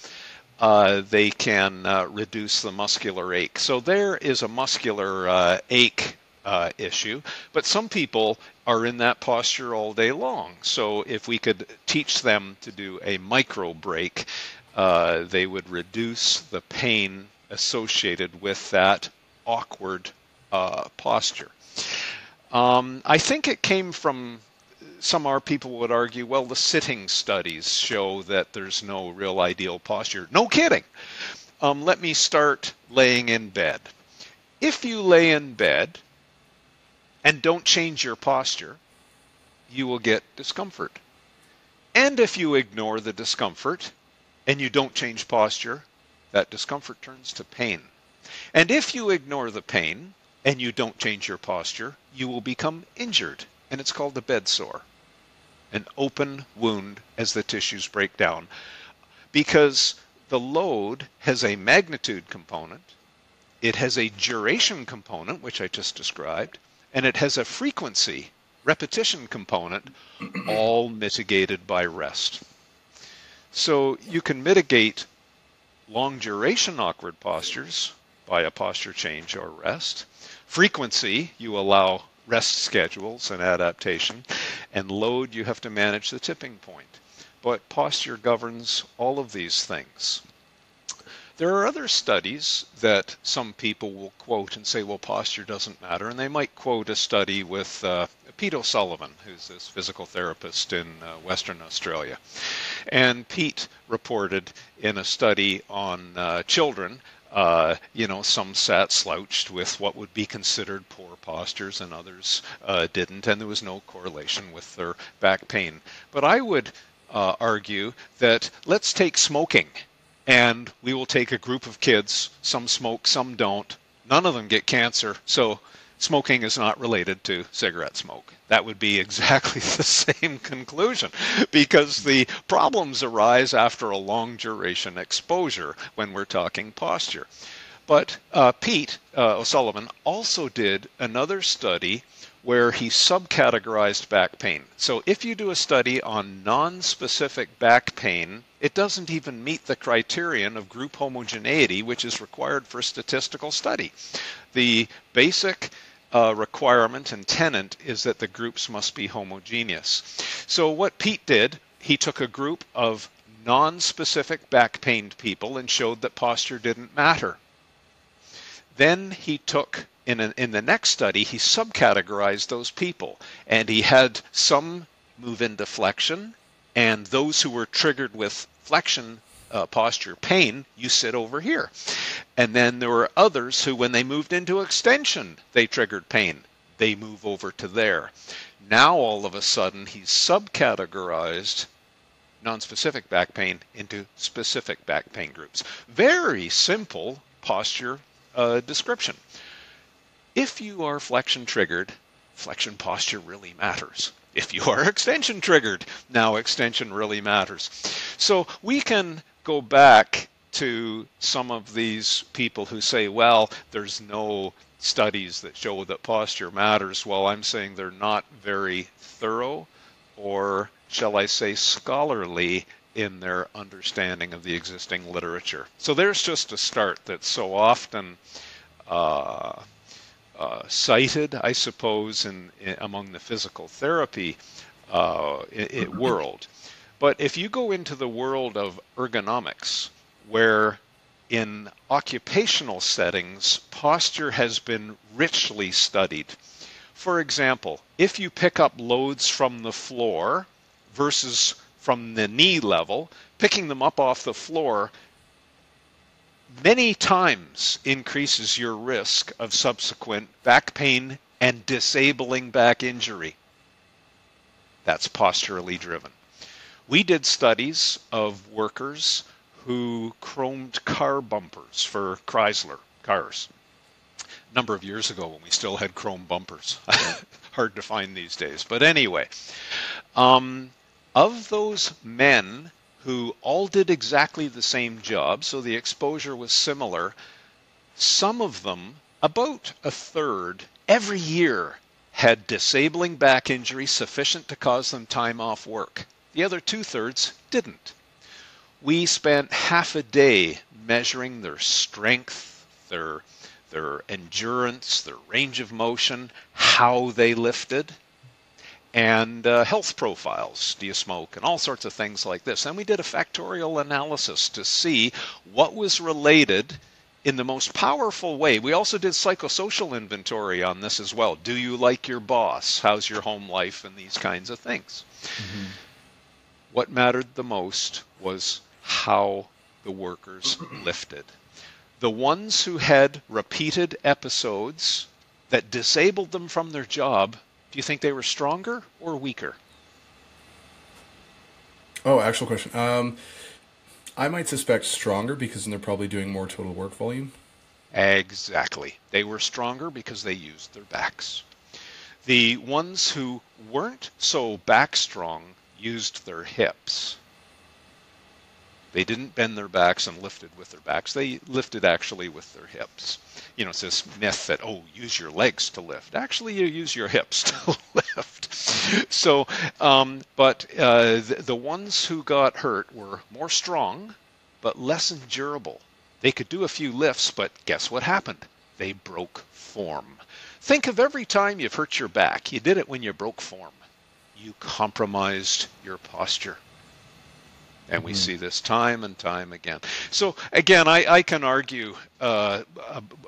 uh, they can uh, reduce the muscular ache. So there is a muscular uh, ache uh, issue. But some people are in that posture all day long. So if we could teach them to do a micro break, uh, they would reduce the pain associated with that awkward uh, posture. Um, I think it came from some our people would argue, well, the sitting studies show that there's no real ideal posture. No kidding. Um, let me start laying in bed. If you lay in bed and don't change your posture, you will get discomfort. And if you ignore the discomfort and you don't change posture, that discomfort turns to pain. And if you ignore the pain and you don't change your posture, you will become injured, and it's called a bed sore. An open wound as the tissues break down. Because the load has a magnitude component, it has a duration component, which I just described, and it has a frequency repetition component, all mitigated by rest. So you can mitigate long duration awkward postures by a posture change or rest. Frequency, you allow rest schedules and adaptation. And load, you have to manage the tipping point. But posture governs all of these things. There are other studies that some people will quote and say, well, posture doesn't matter. And they might quote a study with uh, Pete O'Sullivan, who's this physical therapist in uh, Western Australia. And Pete reported in a study on uh, children uh, you know, some sat slouched with what would be considered poor postures and others uh, didn't, and there was no correlation with their back pain. But I would uh, argue that let's take smoking and we will take a group of kids, some smoke, some don't. None of them get cancer, so smoking is not related to cigarette smoke. That would be [LAUGHS] exactly the same conclusion because the problems arise after a long duration exposure when we're talking posture. But uh, Pete uh, O'Sullivan also did another study where he subcategorized back pain. So if you do a study on non-specific back pain, it doesn't even meet the criterion of group homogeneity, which is required for statistical study. The basic uh, requirement and tenant is that the groups must be homogeneous. So what Pete did, he took a group of non-specific back pained people and showed that posture didn't matter. Then he took in, in the next study, he subcategorized those people, and he had some move into flexion, and those who were triggered with flexion uh, posture pain, you sit over here. And then there were others who, when they moved into extension, they triggered pain. They move over to there. Now, all of a sudden, he's subcategorized non-specific back pain into specific back pain groups. Very simple posture uh, description. If you are flexion triggered, flexion posture really matters. If you are [LAUGHS] extension triggered, now extension really matters. So we can go back to some of these people who say, well, there's no studies that show that posture matters. Well, I'm saying they're not very thorough or, shall I say, scholarly in their understanding of the existing literature. So there's just a start that so often uh, uh, cited, I suppose, in, in, among the physical therapy uh, world. But if you go into the world of ergonomics, where in occupational settings, posture has been richly studied. For example, if you pick up loads from the floor versus from the knee level, picking them up off the floor many times increases your risk of subsequent back pain and disabling back injury. That's posturally driven. We did studies of workers who chromed car bumpers for Chrysler cars a number of years ago when we still had chrome bumpers. [LAUGHS] Hard to find these days. But anyway, um, of those men who all did exactly the same job, so the exposure was similar, some of them, about a third, every year had disabling back injury sufficient to cause them time off work. The other two thirds didn't. We spent half a day measuring their strength, their their endurance, their range of motion, how they lifted, and uh, health profiles. Do you smoke? And all sorts of things like this. And we did a factorial analysis to see what was related in the most powerful way. We also did psychosocial inventory on this as well. Do you like your boss? How's your home life? And these kinds of things. Mm-hmm. What mattered the most was how the workers [CLEARS THROAT] lifted. The ones who had repeated episodes that disabled them from their job do you think they were stronger or weaker? Oh, actual question. Um, I might suspect stronger because they're probably doing more total work volume. Exactly. They were stronger because they used their backs. The ones who weren't so back strong used their hips. They didn't bend their backs and lifted with their backs. They lifted actually with their hips. You know, it's this myth that, oh, use your legs to lift. Actually, you use your hips [LAUGHS] to lift. So, um, but uh, the, the ones who got hurt were more strong, but less endurable. They could do a few lifts, but guess what happened? They broke form. Think of every time you've hurt your back. You did it when you broke form. You compromised your posture. And we mm-hmm. see this time and time again. So, again, I, I can argue uh,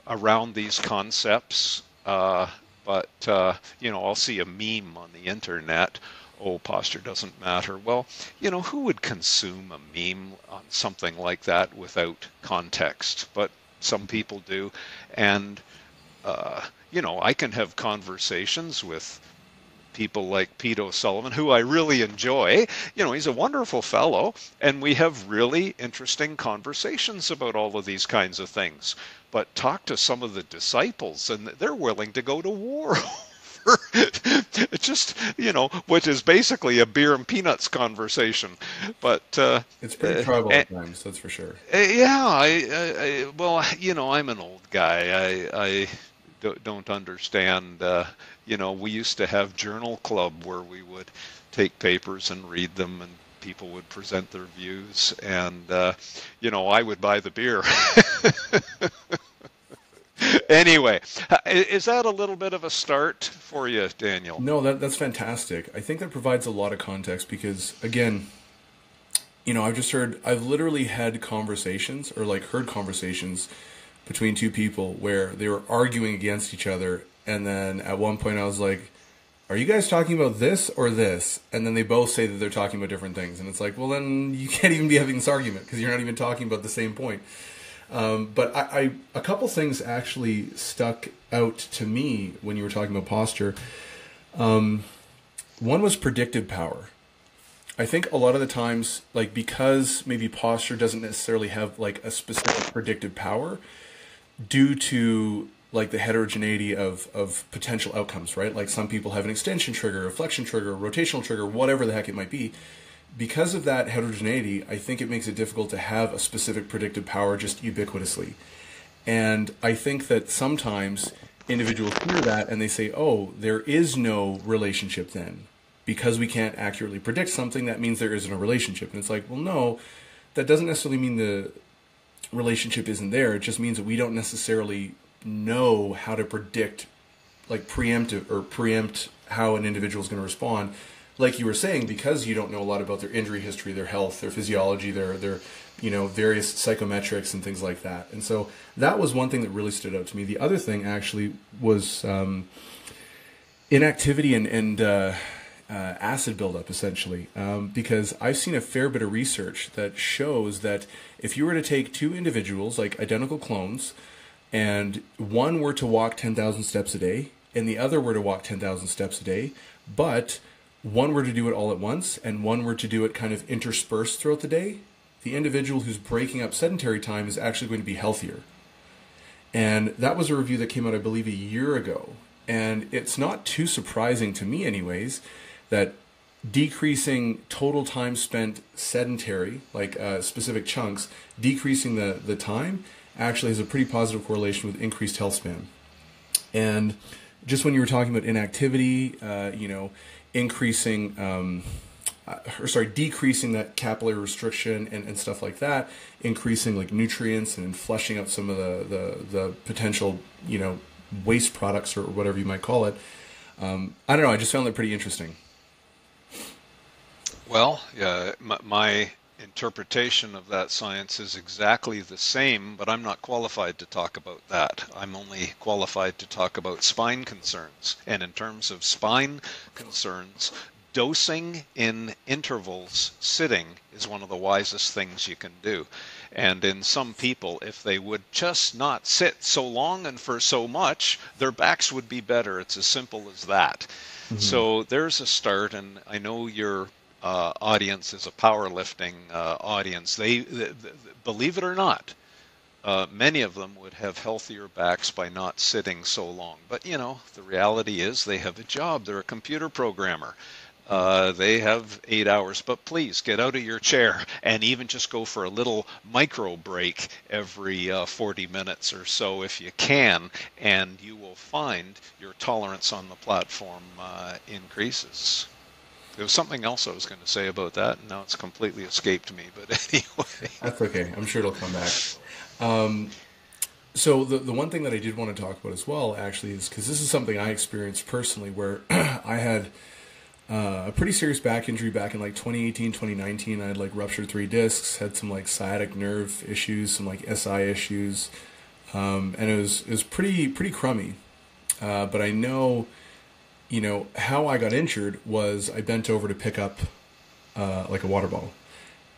around these concepts, uh, but, uh, you know, I'll see a meme on the internet. Oh, posture doesn't matter. Well, you know, who would consume a meme on something like that without context? But some people do. And, uh, you know, I can have conversations with people like Pete O'Sullivan, who I really enjoy. You know, he's a wonderful fellow, and we have really interesting conversations about all of these kinds of things. But talk to some of the disciples, and they're willing to go to war. [LAUGHS] Over. [LAUGHS] Just you know, which is basically a beer and peanuts conversation, but uh, it's pretty tribal uh, at times, that's for sure. Yeah, I, I, well, you know, I'm an old guy. I, I don't understand. Uh, you know, we used to have journal club where we would take papers and read them, and people would present their views, and uh, you know, I would buy the beer. [LAUGHS] anyway, is that a little bit of a start for you, Daniel? No, that, that's fantastic. I think that provides a lot of context because, again, you know, I've just heard, I've literally had conversations or like heard conversations between two people where they were arguing against each other. And then at one point I was like, are you guys talking about this or this? And then they both say that they're talking about different things. And it's like, well, then you [LAUGHS] can't even be having this argument because you're not even talking about the same point. Um, but I, I, a couple things actually stuck out to me when you were talking about posture. Um, one was predictive power. I think a lot of the times, like because maybe posture doesn't necessarily have like a specific predictive power, due to like the heterogeneity of, of potential outcomes, right? Like some people have an extension trigger, a flexion trigger, a rotational trigger, whatever the heck it might be. Because of that heterogeneity, I think it makes it difficult to have a specific predictive power just ubiquitously. And I think that sometimes individuals hear that and they say, oh, there is no relationship then. Because we can't accurately predict something, that means there isn't a relationship. And it's like, well, no, that doesn't necessarily mean the relationship isn't there. It just means that we don't necessarily know how to predict, like preemptive or preempt how an individual is going to respond. Like you were saying, because you don't know a lot about their injury history, their health, their physiology, their their you know various psychometrics and things like that. And so that was one thing that really stood out to me. The other thing actually was um, inactivity and and uh, uh, acid buildup, essentially, um, because I've seen a fair bit of research that shows that if you were to take two individuals, like identical clones, and one were to walk 10,000 steps a day and the other were to walk 10,000 steps a day, but one were to do it all at once and one were to do it kind of interspersed throughout the day, the individual who's breaking up sedentary time is actually going to be healthier. And that was a review that came out, I believe, a year ago. And it's not too surprising to me, anyways, that decreasing total time spent sedentary, like uh, specific chunks, decreasing the, the time actually has a pretty positive correlation with increased health span. And just when you were talking about inactivity, uh, you know, increasing, um, uh, or sorry, decreasing that capillary restriction and, and stuff like that, increasing like nutrients and flushing out some of the, the, the potential, you know, waste products or whatever you might call it. Um, I don't know. I just found that pretty interesting. Well, yeah, my, my interpretation of that science is exactly the same, but I'm not qualified to talk about that. I'm only qualified to talk about spine concerns. And in terms of spine concerns, dosing in intervals sitting is one of the wisest things you can do. And in some people, if they would just not sit so long and for so much, their backs would be better. It's as simple as that. Mm-hmm. So there's a start, and I know you're uh, audience is a powerlifting uh, audience. They, they, they, believe it or not, uh, many of them would have healthier backs by not sitting so long. But you know, the reality is they have a job. They're a computer programmer. Uh, they have eight hours, but please get out of your chair and even just go for a little micro break every uh, 40 minutes or so if you can, and you will find your tolerance on the platform uh, increases. There was something else I was going to say about that, and now it's completely escaped me. But [LAUGHS] anyway, that's okay. I'm sure it'll come back. Um, so the the one thing that I did want to talk about as well, actually, is because this is something I experienced personally, where [CLEARS THROAT] I had uh, a pretty serious back injury back in like 2018, 2019. I had like ruptured three discs, had some like sciatic nerve issues, some like SI issues, um, and it was it was pretty pretty crummy. Uh, but I know you know, how I got injured was I bent over to pick up uh, like a water bottle.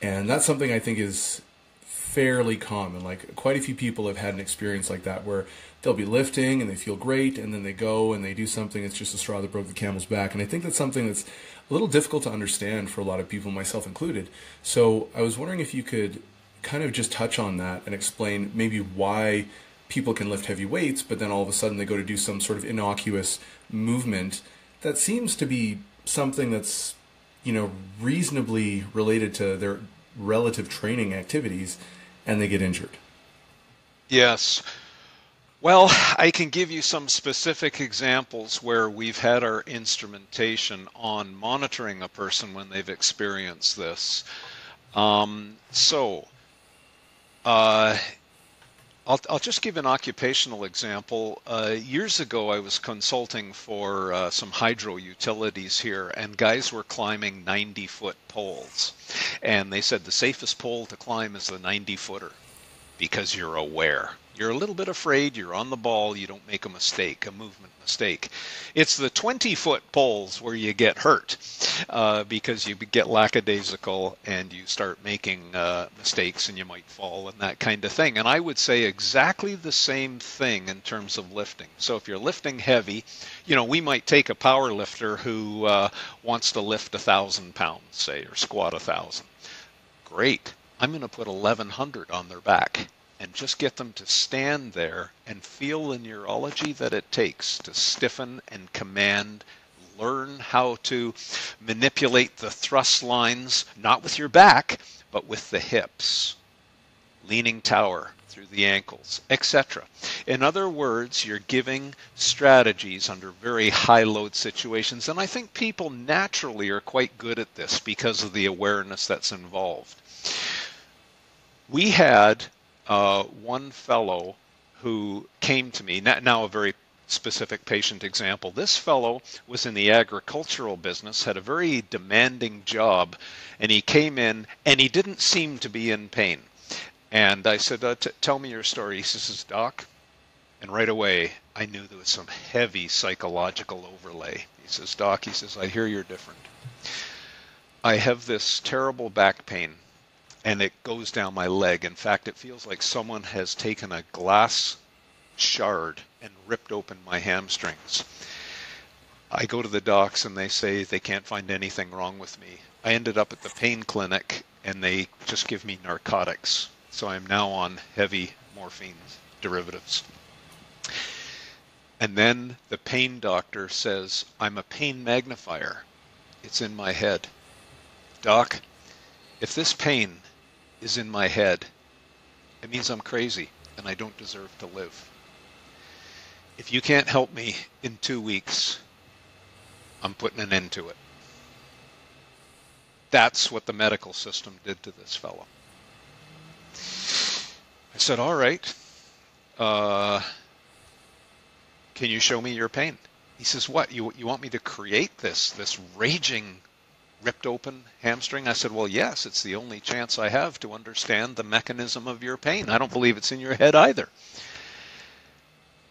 And that's something I think is fairly common. Like quite a few people have had an experience like that where they'll be lifting and they feel great and then they go and they do something it's just a straw that broke the camel's back. And I think that's something that's a little difficult to understand for a lot of people, myself included. So I was wondering if you could kind of just touch on that and explain maybe why people can lift heavy weights, but then all of a sudden they go to do some sort of innocuous movement that seems to be something that's you know reasonably related to their relative training activities and they get injured. Yes. Well i can give you some specific examples where we've had our instrumentation on monitoring a person when they've experienced this. Um, so uh, I'll, I'll just give an occupational example. Uh, years ago, I was consulting for uh, some hydro utilities here, and guys were climbing 90 foot poles. And they said the safest pole to climb is the 90 footer because you're aware. You're a little bit afraid, you're on the ball, you don't make a mistake, a movement mistake. It's the 20 foot poles where you get hurt uh, because you get lackadaisical and you start making uh, mistakes and you might fall and that kind of thing. And I would say exactly the same thing in terms of lifting. So if you're lifting heavy, you know, we might take a power lifter who uh, wants to lift a thousand pounds, say, or squat a thousand. Great. I'm going to put 1100 on their back and just get them to stand there and feel the neurology that it takes to stiffen and command learn how to manipulate the thrust lines, not with your back, but with the hips. Leaning tower through the ankles, etc. In other words, you're giving strategies under very high load situations, and I think people naturally are quite good at this because of the awareness that's involved. We had uh, one fellow who came to me, now a very specific patient example. This fellow was in the agricultural business, had a very demanding job, and he came in and he didn't seem to be in pain. And I said, uh, Tell me your story. He says, Doc. And right away, I knew there was some heavy psychological overlay. He says, Doc, he says, I hear you're different. I have this terrible back pain, and it goes down my leg. In fact, it feels like someone has taken a glass shard and ripped open my hamstrings. I go to the docs and they say they can't find anything wrong with me. I ended up at the pain clinic and they just give me narcotics. So I'm now on heavy morphine derivatives. And then the pain doctor says, I'm a pain magnifier. It's in my head. Doc, if this pain is in my head, it means I'm crazy and I don't deserve to live if you can't help me in two weeks, I'm putting an end to it. That's what the medical system did to this fellow. I said, All right, uh, can you show me your pain? He says, What? You, you want me to create this, this raging, ripped open hamstring? I said, Well, yes, it's the only chance I have to understand the mechanism of your pain. I don't believe it's in your head either.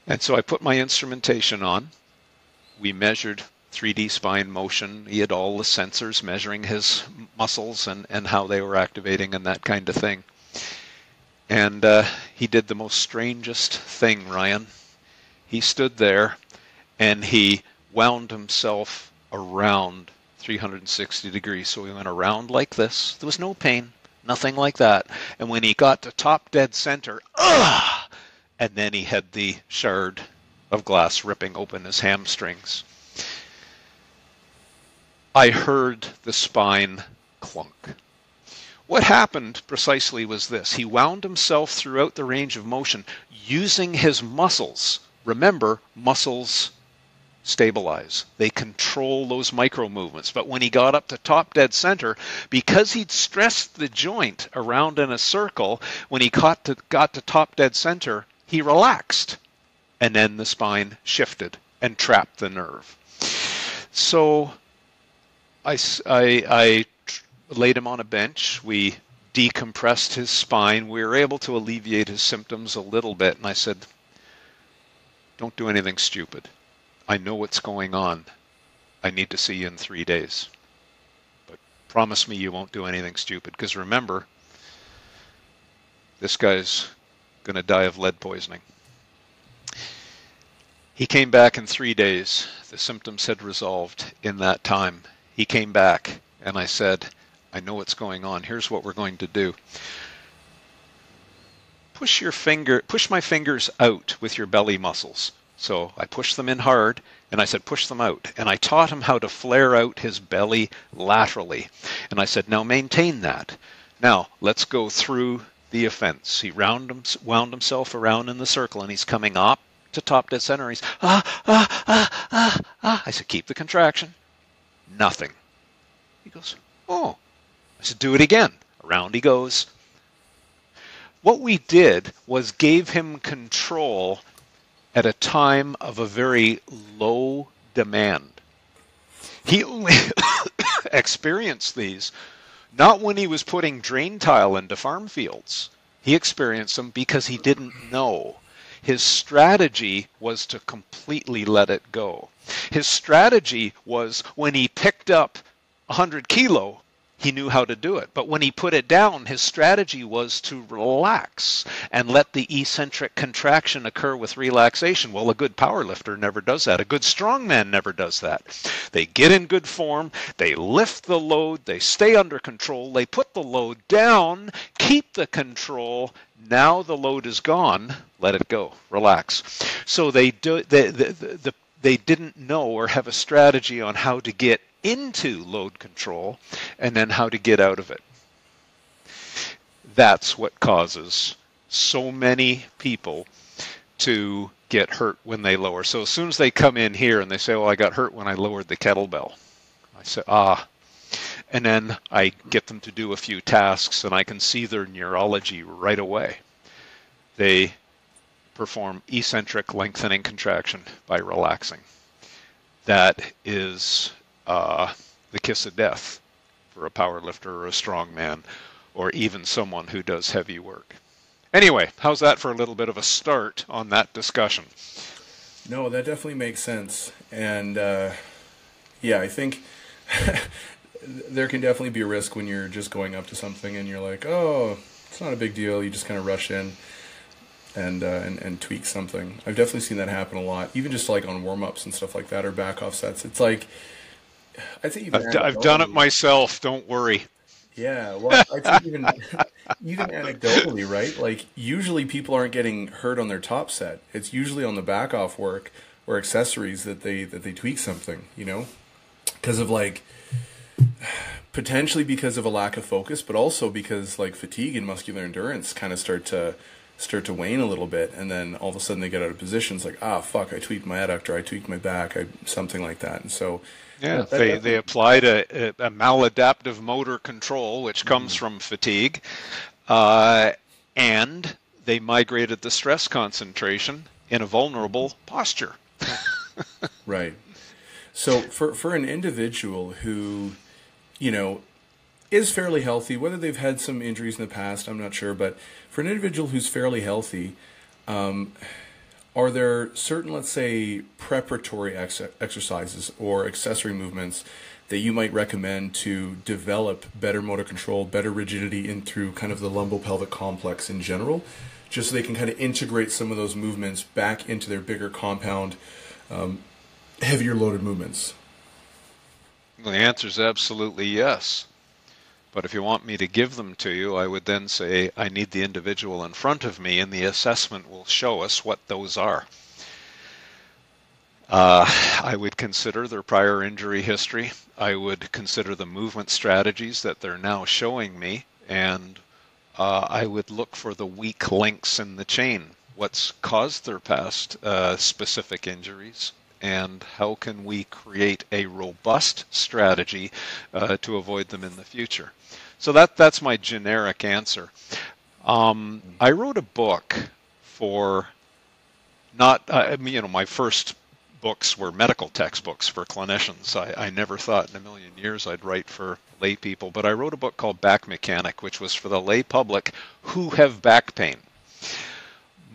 And so I put my instrumentation on. We measured 3D spine motion. He had all the sensors measuring his muscles and, and how they were activating and that kind of thing. And uh, he did the most strangest thing, Ryan. He stood there and he wound himself around 360 degrees. So he went around like this. There was no pain, nothing like that. And when he got to top dead center, ugh! and then he had the shard of glass ripping open his hamstrings. I heard the spine clunk. What happened precisely was this he wound himself throughout the range of motion using his muscles. Remember, muscles stabilize. They control those micro movements. But when he got up to top dead center, because he'd stressed the joint around in a circle, when he got to, got to top dead center, he relaxed. And then the spine shifted and trapped the nerve. So I, I, I laid him on a bench. We decompressed his spine. We were able to alleviate his symptoms a little bit. And I said, Don't do anything stupid. I know what's going on. I need to see you in three days. But promise me you won't do anything stupid. Because remember, this guy's going to die of lead poisoning. He came back in three days. The symptoms had resolved in that time. He came back, and I said, I know what's going on. Here's what we're going to do. Push your finger, push my fingers out with your belly muscles. So I pushed them in hard, and I said, push them out. And I taught him how to flare out his belly laterally. And I said, now maintain that. Now let's go through the offense. He him, wound himself around in the circle and he's coming up to top dead center. He's, ah, ah, ah, ah, ah. I said, keep the contraction. Nothing. He goes, oh. I said, do it again. Around he goes. What we did was gave him control at a time of a very low demand. He only [COUGHS] experienced these not when he was putting drain tile into farm fields. He experienced them because he didn't know. His strategy was to completely let it go. His strategy was when he picked up 100 kilo, he knew how to do it. But when he put it down, his strategy was to relax and let the eccentric contraction occur with relaxation. Well, a good power lifter never does that. A good strongman never does that. They get in good form, they lift the load, they stay under control, they put the load down, keep the control. Now the load is gone. Let it go. Relax. So they do. The, the, the, they didn't know or have a strategy on how to get into load control and then how to get out of it. That's what causes so many people to get hurt when they lower. So as soon as they come in here and they say, "Well, I got hurt when I lowered the kettlebell," I say, "Ah." And then I get them to do a few tasks and I can see their neurology right away. They perform eccentric lengthening contraction by relaxing. That is uh, the kiss of death for a power lifter or a strong man or even someone who does heavy work. Anyway, how's that for a little bit of a start on that discussion? No, that definitely makes sense. And uh, yeah, I think [LAUGHS] there can definitely be a risk when you're just going up to something and you're like, oh, it's not a big deal. You just kind of rush in and, uh, and and tweak something. I've definitely seen that happen a lot, even just like on warm ups and stuff like that or back off sets. It's like I think I've, I've done it myself. Don't worry. Yeah, well, I think even [LAUGHS] even anecdotally, right? Like usually people aren't getting hurt on their top set. It's usually on the back off work or accessories that they that they tweak something, you know, because of like potentially because of a lack of focus, but also because like fatigue and muscular endurance kind of start to start to wane a little bit, and then all of a sudden they get out of positions like ah fuck, I tweaked my adductor, I tweaked my back, I something like that, and so yeah, they, they applied a, a, maladaptive motor control, which comes mm-hmm. from fatigue, uh, and they migrated the stress concentration in a vulnerable posture. [LAUGHS] right. So for for an individual who, you know, is fairly healthy, whether they've had some injuries in the past, I'm not sure, but for an individual who's fairly healthy, um, are there certain, let's say, preparatory ex- exercises or accessory movements that you might recommend to develop better motor control, better rigidity in through kind of the lumbopelvic complex in general, just so they can kind of integrate some of those movements back into their bigger compound, um, heavier loaded movements? the answer is absolutely yes. But if you want me to give them to you, I would then say I need the individual in front of me, and the assessment will show us what those are. Uh, I would consider their prior injury history. I would consider the movement strategies that they're now showing me, and uh, I would look for the weak links in the chain. What's caused their past uh, specific injuries? And how can we create a robust strategy uh, to avoid them in the future. So that that's my generic answer. Um, I wrote a book for not uh, you know my first books were medical textbooks for clinicians. I, I never thought in a million years I'd write for lay people, but I wrote a book called Back Mechanic, which was for the lay public who have back pain.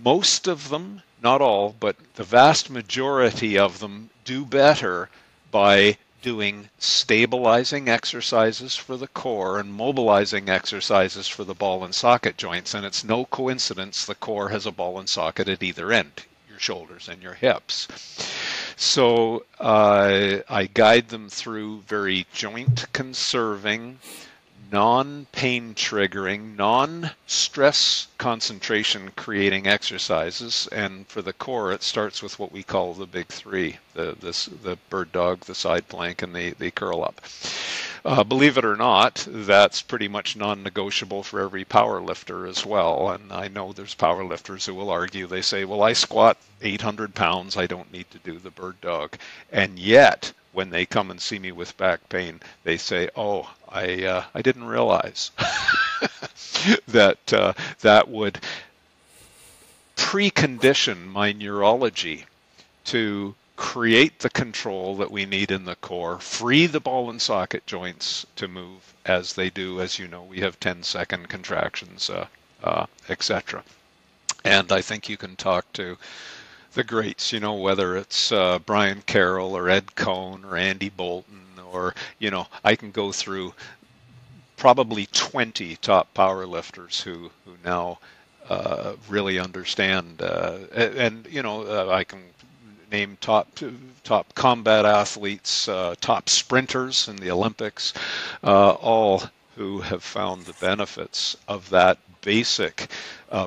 Most of them, not all, but the vast majority of them do better by doing stabilizing exercises for the core and mobilizing exercises for the ball and socket joints. And it's no coincidence the core has a ball and socket at either end, your shoulders and your hips. So uh, I guide them through very joint conserving, non pain triggering, non stress concentration creating exercises. And for the core, it starts with what we call the big three the, the bird dog, the side plank, and the, the curl up. Uh, believe it or not, that's pretty much non negotiable for every power lifter as well. And I know there's power lifters who will argue, they say, well, I squat 800 pounds, I don't need to do the bird dog. And yet, when they come and see me with back pain, they say, "Oh, I uh, I didn't realize [LAUGHS] that uh, that would precondition my neurology to create the control that we need in the core, free the ball and socket joints to move as they do. As you know, we have 10 second contractions, uh, uh, etc. And I think you can talk to the greats, you know, whether it's uh, Brian Carroll or Ed Coan or Andy Bolton, or, you know, I can go through probably 20 top power lifters who, who now uh, really understand. Uh, and, you know, uh, I can name top top combat athletes, uh, top sprinters in the Olympics, uh, all who have found the benefits of that basic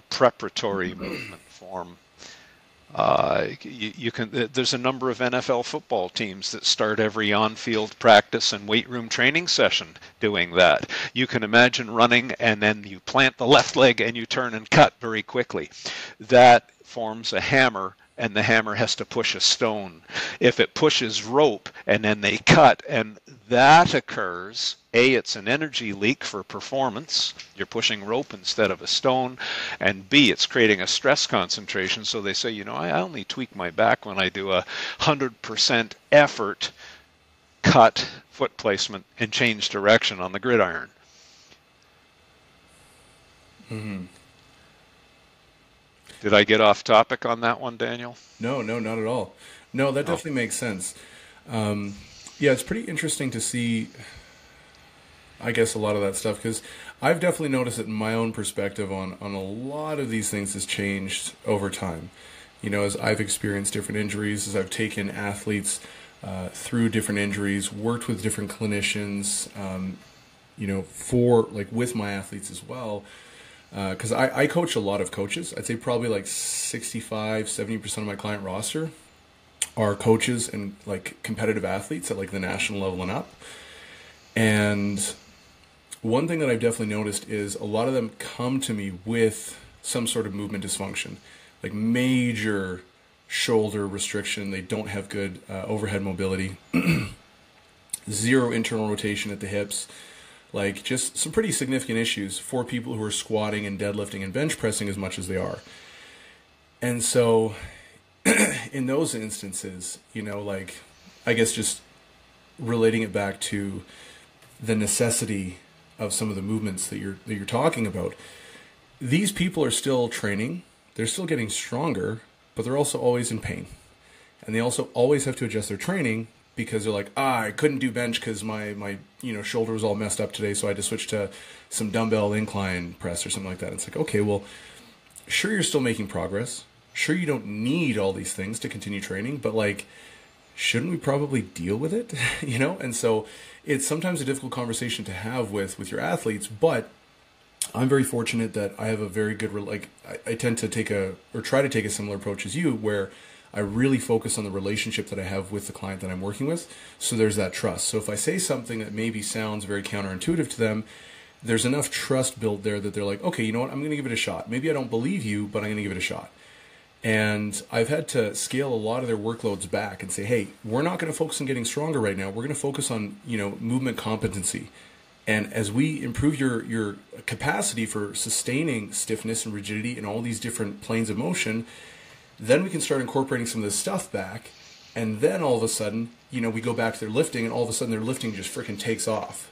preparatory movement form. Uh, you, you, can. There's a number of NFL football teams that start every on-field practice and weight room training session doing that. You can imagine running and then you plant the left leg and you turn and cut very quickly. That forms a hammer and the hammer has to push a stone. If it pushes rope and then they cut, and that occurs, A, it's an energy leak for performance. You're pushing rope instead of a stone. And B, it's creating a stress concentration. So they say, you know, I only tweak my back when I do a 100% effort cut foot placement and change direction on the gridiron. Mm-hmm. Did I get off topic on that one, Daniel? No, no, not at all. No, that oh. definitely makes sense. Um, yeah, it's pretty interesting to see. I guess a lot of that stuff because I've definitely noticed that my own perspective on on a lot of these things has changed over time. You know, as I've experienced different injuries, as I've taken athletes uh, through different injuries, worked with different clinicians, um, you know, for like with my athletes as well because uh, I, I coach a lot of coaches. I'd say probably like 65, 70% of my client roster are coaches and like competitive athletes at like the national level and up. And one thing that I've definitely noticed is a lot of them come to me with some sort of movement dysfunction, like major shoulder restriction. They don't have good uh, overhead mobility, [CLEARS THROAT] zero internal rotation at the hips like just some pretty significant issues for people who are squatting and deadlifting and bench pressing as much as they are. And so [CLEARS THROAT] in those instances, you know, like I guess just relating it back to the necessity of some of the movements that you're that you're talking about. These people are still training, they're still getting stronger, but they're also always in pain. And they also always have to adjust their training because they're like, ah, I couldn't do bench because my my you know shoulder was all messed up today, so I had to switch to some dumbbell incline press or something like that. And it's like, okay, well, sure you're still making progress. Sure you don't need all these things to continue training, but like, shouldn't we probably deal with it? [LAUGHS] you know? And so it's sometimes a difficult conversation to have with with your athletes, but I'm very fortunate that I have a very good like I, I tend to take a or try to take a similar approach as you where I really focus on the relationship that I have with the client that I'm working with. So there's that trust. So if I say something that maybe sounds very counterintuitive to them, there's enough trust built there that they're like, okay, you know what? I'm going to give it a shot. Maybe I don't believe you, but I'm going to give it a shot. And I've had to scale a lot of their workloads back and say, hey, we're not going to focus on getting stronger right now. We're going to focus on, you know, movement competency. And as we improve your, your capacity for sustaining stiffness and rigidity in all these different planes of motion, then we can start incorporating some of this stuff back. And then all of a sudden, you know, we go back to their lifting, and all of a sudden their lifting just freaking takes off,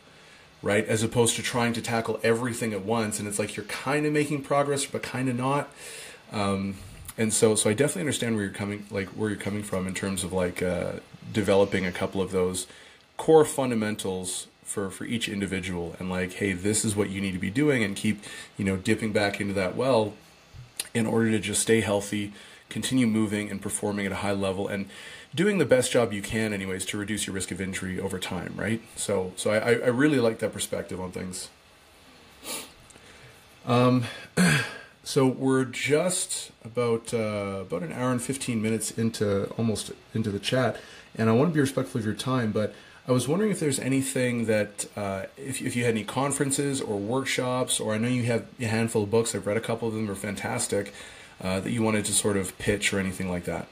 right? As opposed to trying to tackle everything at once, and it's like you're kind of making progress, but kind of not. Um, and so, so I definitely understand where you're coming, like where you're coming from in terms of like uh, developing a couple of those core fundamentals for for each individual, and like, hey, this is what you need to be doing, and keep, you know, dipping back into that well in order to just stay healthy continue moving and performing at a high level and doing the best job you can anyways to reduce your risk of injury over time right so so i, I really like that perspective on things um [CLEARS THROAT] so we're just about uh, about an hour and 15 minutes into almost into the chat and i want to be respectful of your time but I was wondering if there's anything that, uh, if, if you had any conferences or workshops, or I know you have a handful of books. I've read a couple of them; they're fantastic uh, that you wanted to sort of pitch or anything like that?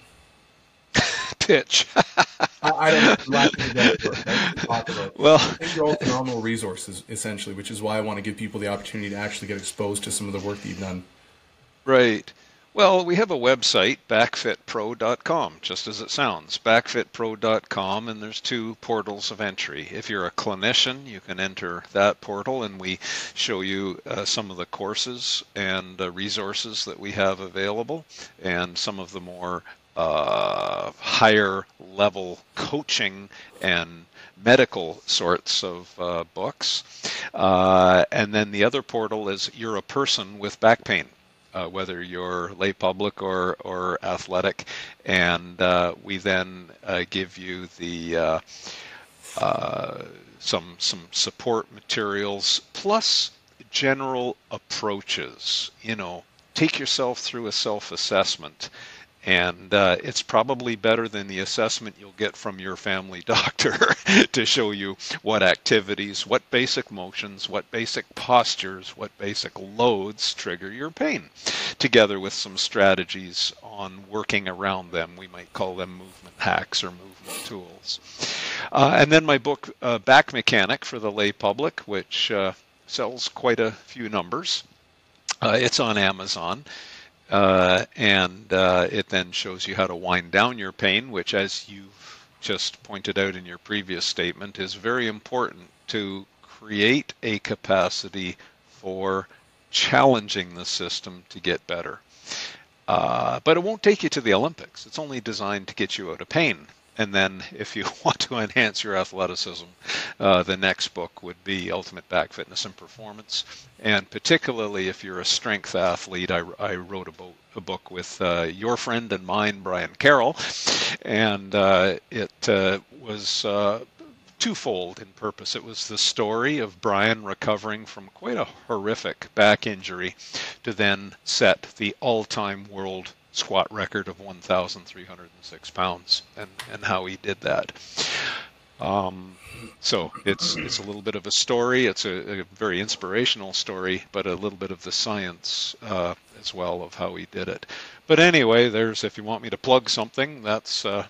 [LAUGHS] pitch. I, I, don't about. [LAUGHS] Well, I think you're all phenomenal resources, essentially, which is why I want to give people the opportunity to actually get exposed to some of the work that you've done. Right. Well, we have a website, backfitpro.com, just as it sounds, backfitpro.com, and there's two portals of entry. If you're a clinician, you can enter that portal, and we show you uh, some of the courses and uh, resources that we have available, and some of the more uh, higher level coaching and medical sorts of uh, books. Uh, and then the other portal is You're a Person with Back Pain. Uh, whether you're lay public or, or athletic, and uh, we then uh, give you the some some support materials plus general approaches. You know, take yourself through a self-assessment and uh, it's probably better than the assessment you'll get from your family [LAUGHS] doctor to show you what activities, what basic motions, what basic postures, what basic loads trigger your pain, together with some strategies on working around them. We might call them movement hacks or movement tools. Uh, and then my book, uh, Back Mechanic for the lay public, which uh, sells quite a few numbers. Uh, it's on Amazon. Uh, and uh, it then shows you how to wind down your pain, which, as you've just pointed out in your previous statement, is very important to create a capacity for challenging the system to get better. Uh, but it won't take you to the Olympics. It's only designed to get you out of pain. And then, if you [LAUGHS] want to enhance your athleticism, uh, the next book would be Ultimate Back Fitness and Performance. And particularly if you're a strength athlete, I, I wrote a, bo- a, book with uh, your friend and mine, Brian Carroll, and uh, it uh, was uh, twofold in purpose. It was the story of Brian recovering from quite a horrific back injury to then set the all time world squat record of 1,306 pounds and, and how he did that. Um, so it's it's a little bit of a story. It's a, a, very inspirational story, but a little bit of the science uh, as well of how he did it. But anyway, there's if you want me to plug something, that's uh,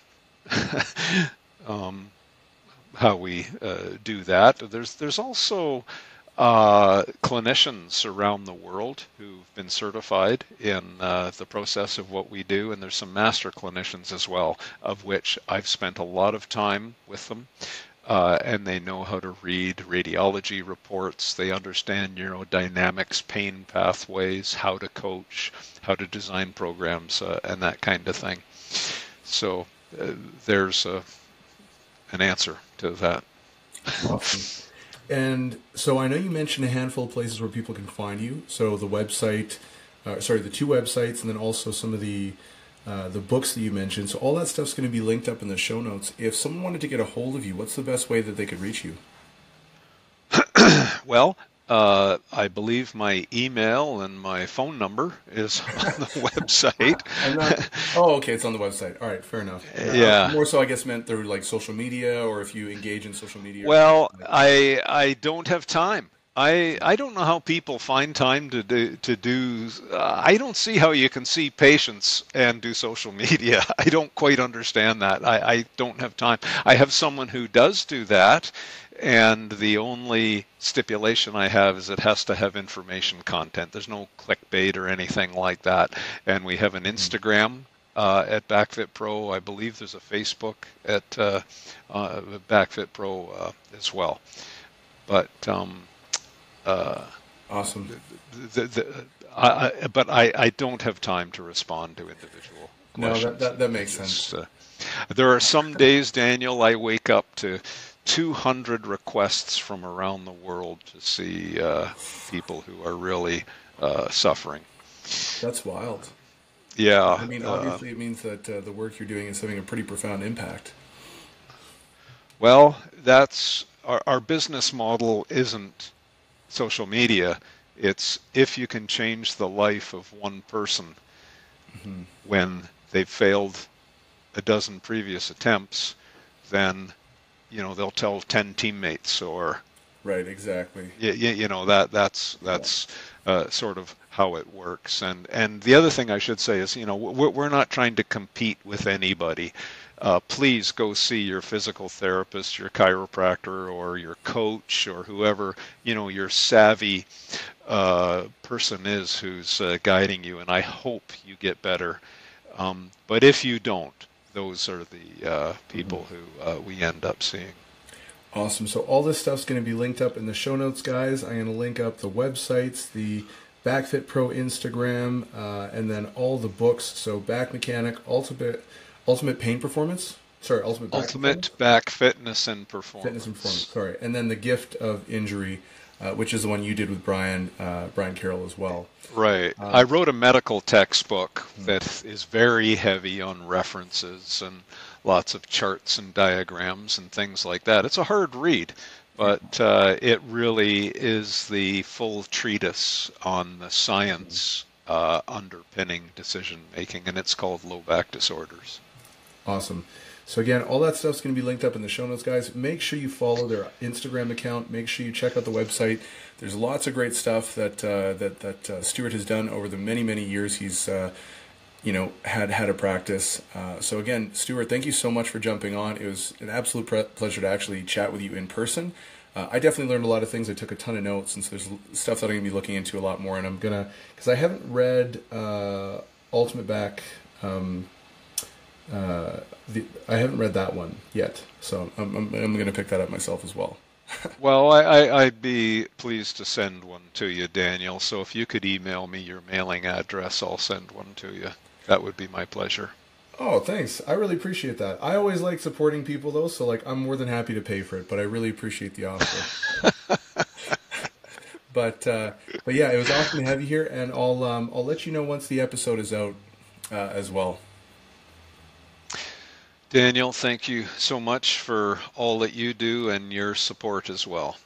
[LAUGHS] um, how we uh, do that. There's there's also uh, clinicians around the world who've been certified in uh, the process of what we do, and there's some master clinicians as well, of which I've spent a lot of time with them. Uh, and they know how to read radiology reports. They understand neurodynamics, pain pathways, how to coach, how to design programs, uh, and that kind of thing. So uh, there's a, an answer to that. Awesome. And so I know you mentioned a handful of places where people can find you. So the website, uh, sorry, the two websites, and then also some of the uh, the books that you mentioned. So all that stuff's going to be linked up in the show notes. If someone wanted to get a hold of you, what's the best way that they could reach you? [CLEARS THROAT] well, uh, I believe my email and my phone number is [LAUGHS] on the [LAUGHS] website. Not, [LAUGHS] oh, okay, it's on the website. All right, fair enough. Yeah. Uh, more so, I guess, meant through like social media, or if you engage in social media. Well, I I don't have time. I I don't know how people find time to do to do. Uh, I don't see how you can see patients and do social media. I don't quite understand that. I I don't have time. I have someone who does do that, and the only stipulation I have is it has to have information content. There's no clickbait or anything like that. And we have an hmm. Instagram uh, at BackFit Pro. I believe there's a Facebook at uh, uh, BackFit Pro uh, as well. But um, uh, awesome. The, the, the, I, I, but I, I don't have time to respond to individual questions. No, that, that, that makes sense. Uh, there are some days, Daniel, I wake up to 200 requests from around the world to see uh, people who are really uh, suffering. That's wild. Yeah. I mean, uh, obviously, it means that uh, the work you're doing is having a pretty profound impact. Well, that's our, our business model isn't social media. It's if you can change the life of one person mm-hmm. when they've failed a dozen previous attempts, then you know they'll tell 10 teammates or right exactly. Yeah you, you know that that's that's uh, sort of how it works. And and the other thing i should say is you know we're, we're not trying to compete with anybody. Uh, please go see your physical therapist your chiropractor or your coach or whoever you know your savvy uh, person is who's uh, guiding you and i hope you get better. Um, but if you don't those are the uh, people who uh, we end up seeing. Awesome. So all this stuff's going to be linked up in the show notes, guys. I'm going to link up the websites, the BackFit Pro Instagram, uh, and then all the books. So Back Mechanic, Ultimate Ultimate Pain Performance. Sorry, Ultimate Back Ultimate Back Fitness and Performance. Fitness and Performance. Sorry, and then the Gift of Injury, uh, which is the one you did with Brian uh, Brian Carroll as well. Right. Uh, I wrote a medical textbook hmm. that is very heavy on references and lots of charts and diagrams and things like that. It's a hard read, but uh, it really is the full treatise on the science uh, underpinning decision making, and it's called Low Back Disorders. Awesome. So again, all that stuff's going to be linked up in the show notes, guys. Make sure you follow their Instagram account. Make sure you check out the website. There's lots of great stuff that uh, that that uh, Stuart has done over the many many years he's uh, you know had had a practice. Uh, so again, Stuart, thank you so much for jumping on. It was an absolute pre- pleasure to actually chat with you in person. Uh, I definitely learned a lot of things. I took a ton of notes, and so there's stuff that I'm gonna be looking into a lot more. And I'm gonna because I haven't read uh, Ultimate Back. Um, uh, the, I haven't read that one yet, so I'm, I'm, I'm going to pick that up myself as well. [LAUGHS] well, I, would be pleased to send one to you, Daniel. So if you could email me your mailing address, I'll send one to you. That would be my pleasure. Oh, thanks. I really appreciate that. I always like supporting people though, so like I'm more than happy to pay for it, but I really appreciate the offer. [LAUGHS] but uh, but yeah, it was awesome to have you here, and I'll um, I'll let you know once the episode is out uh, as well. Daniel, thank you so much for all that you do and your support as well.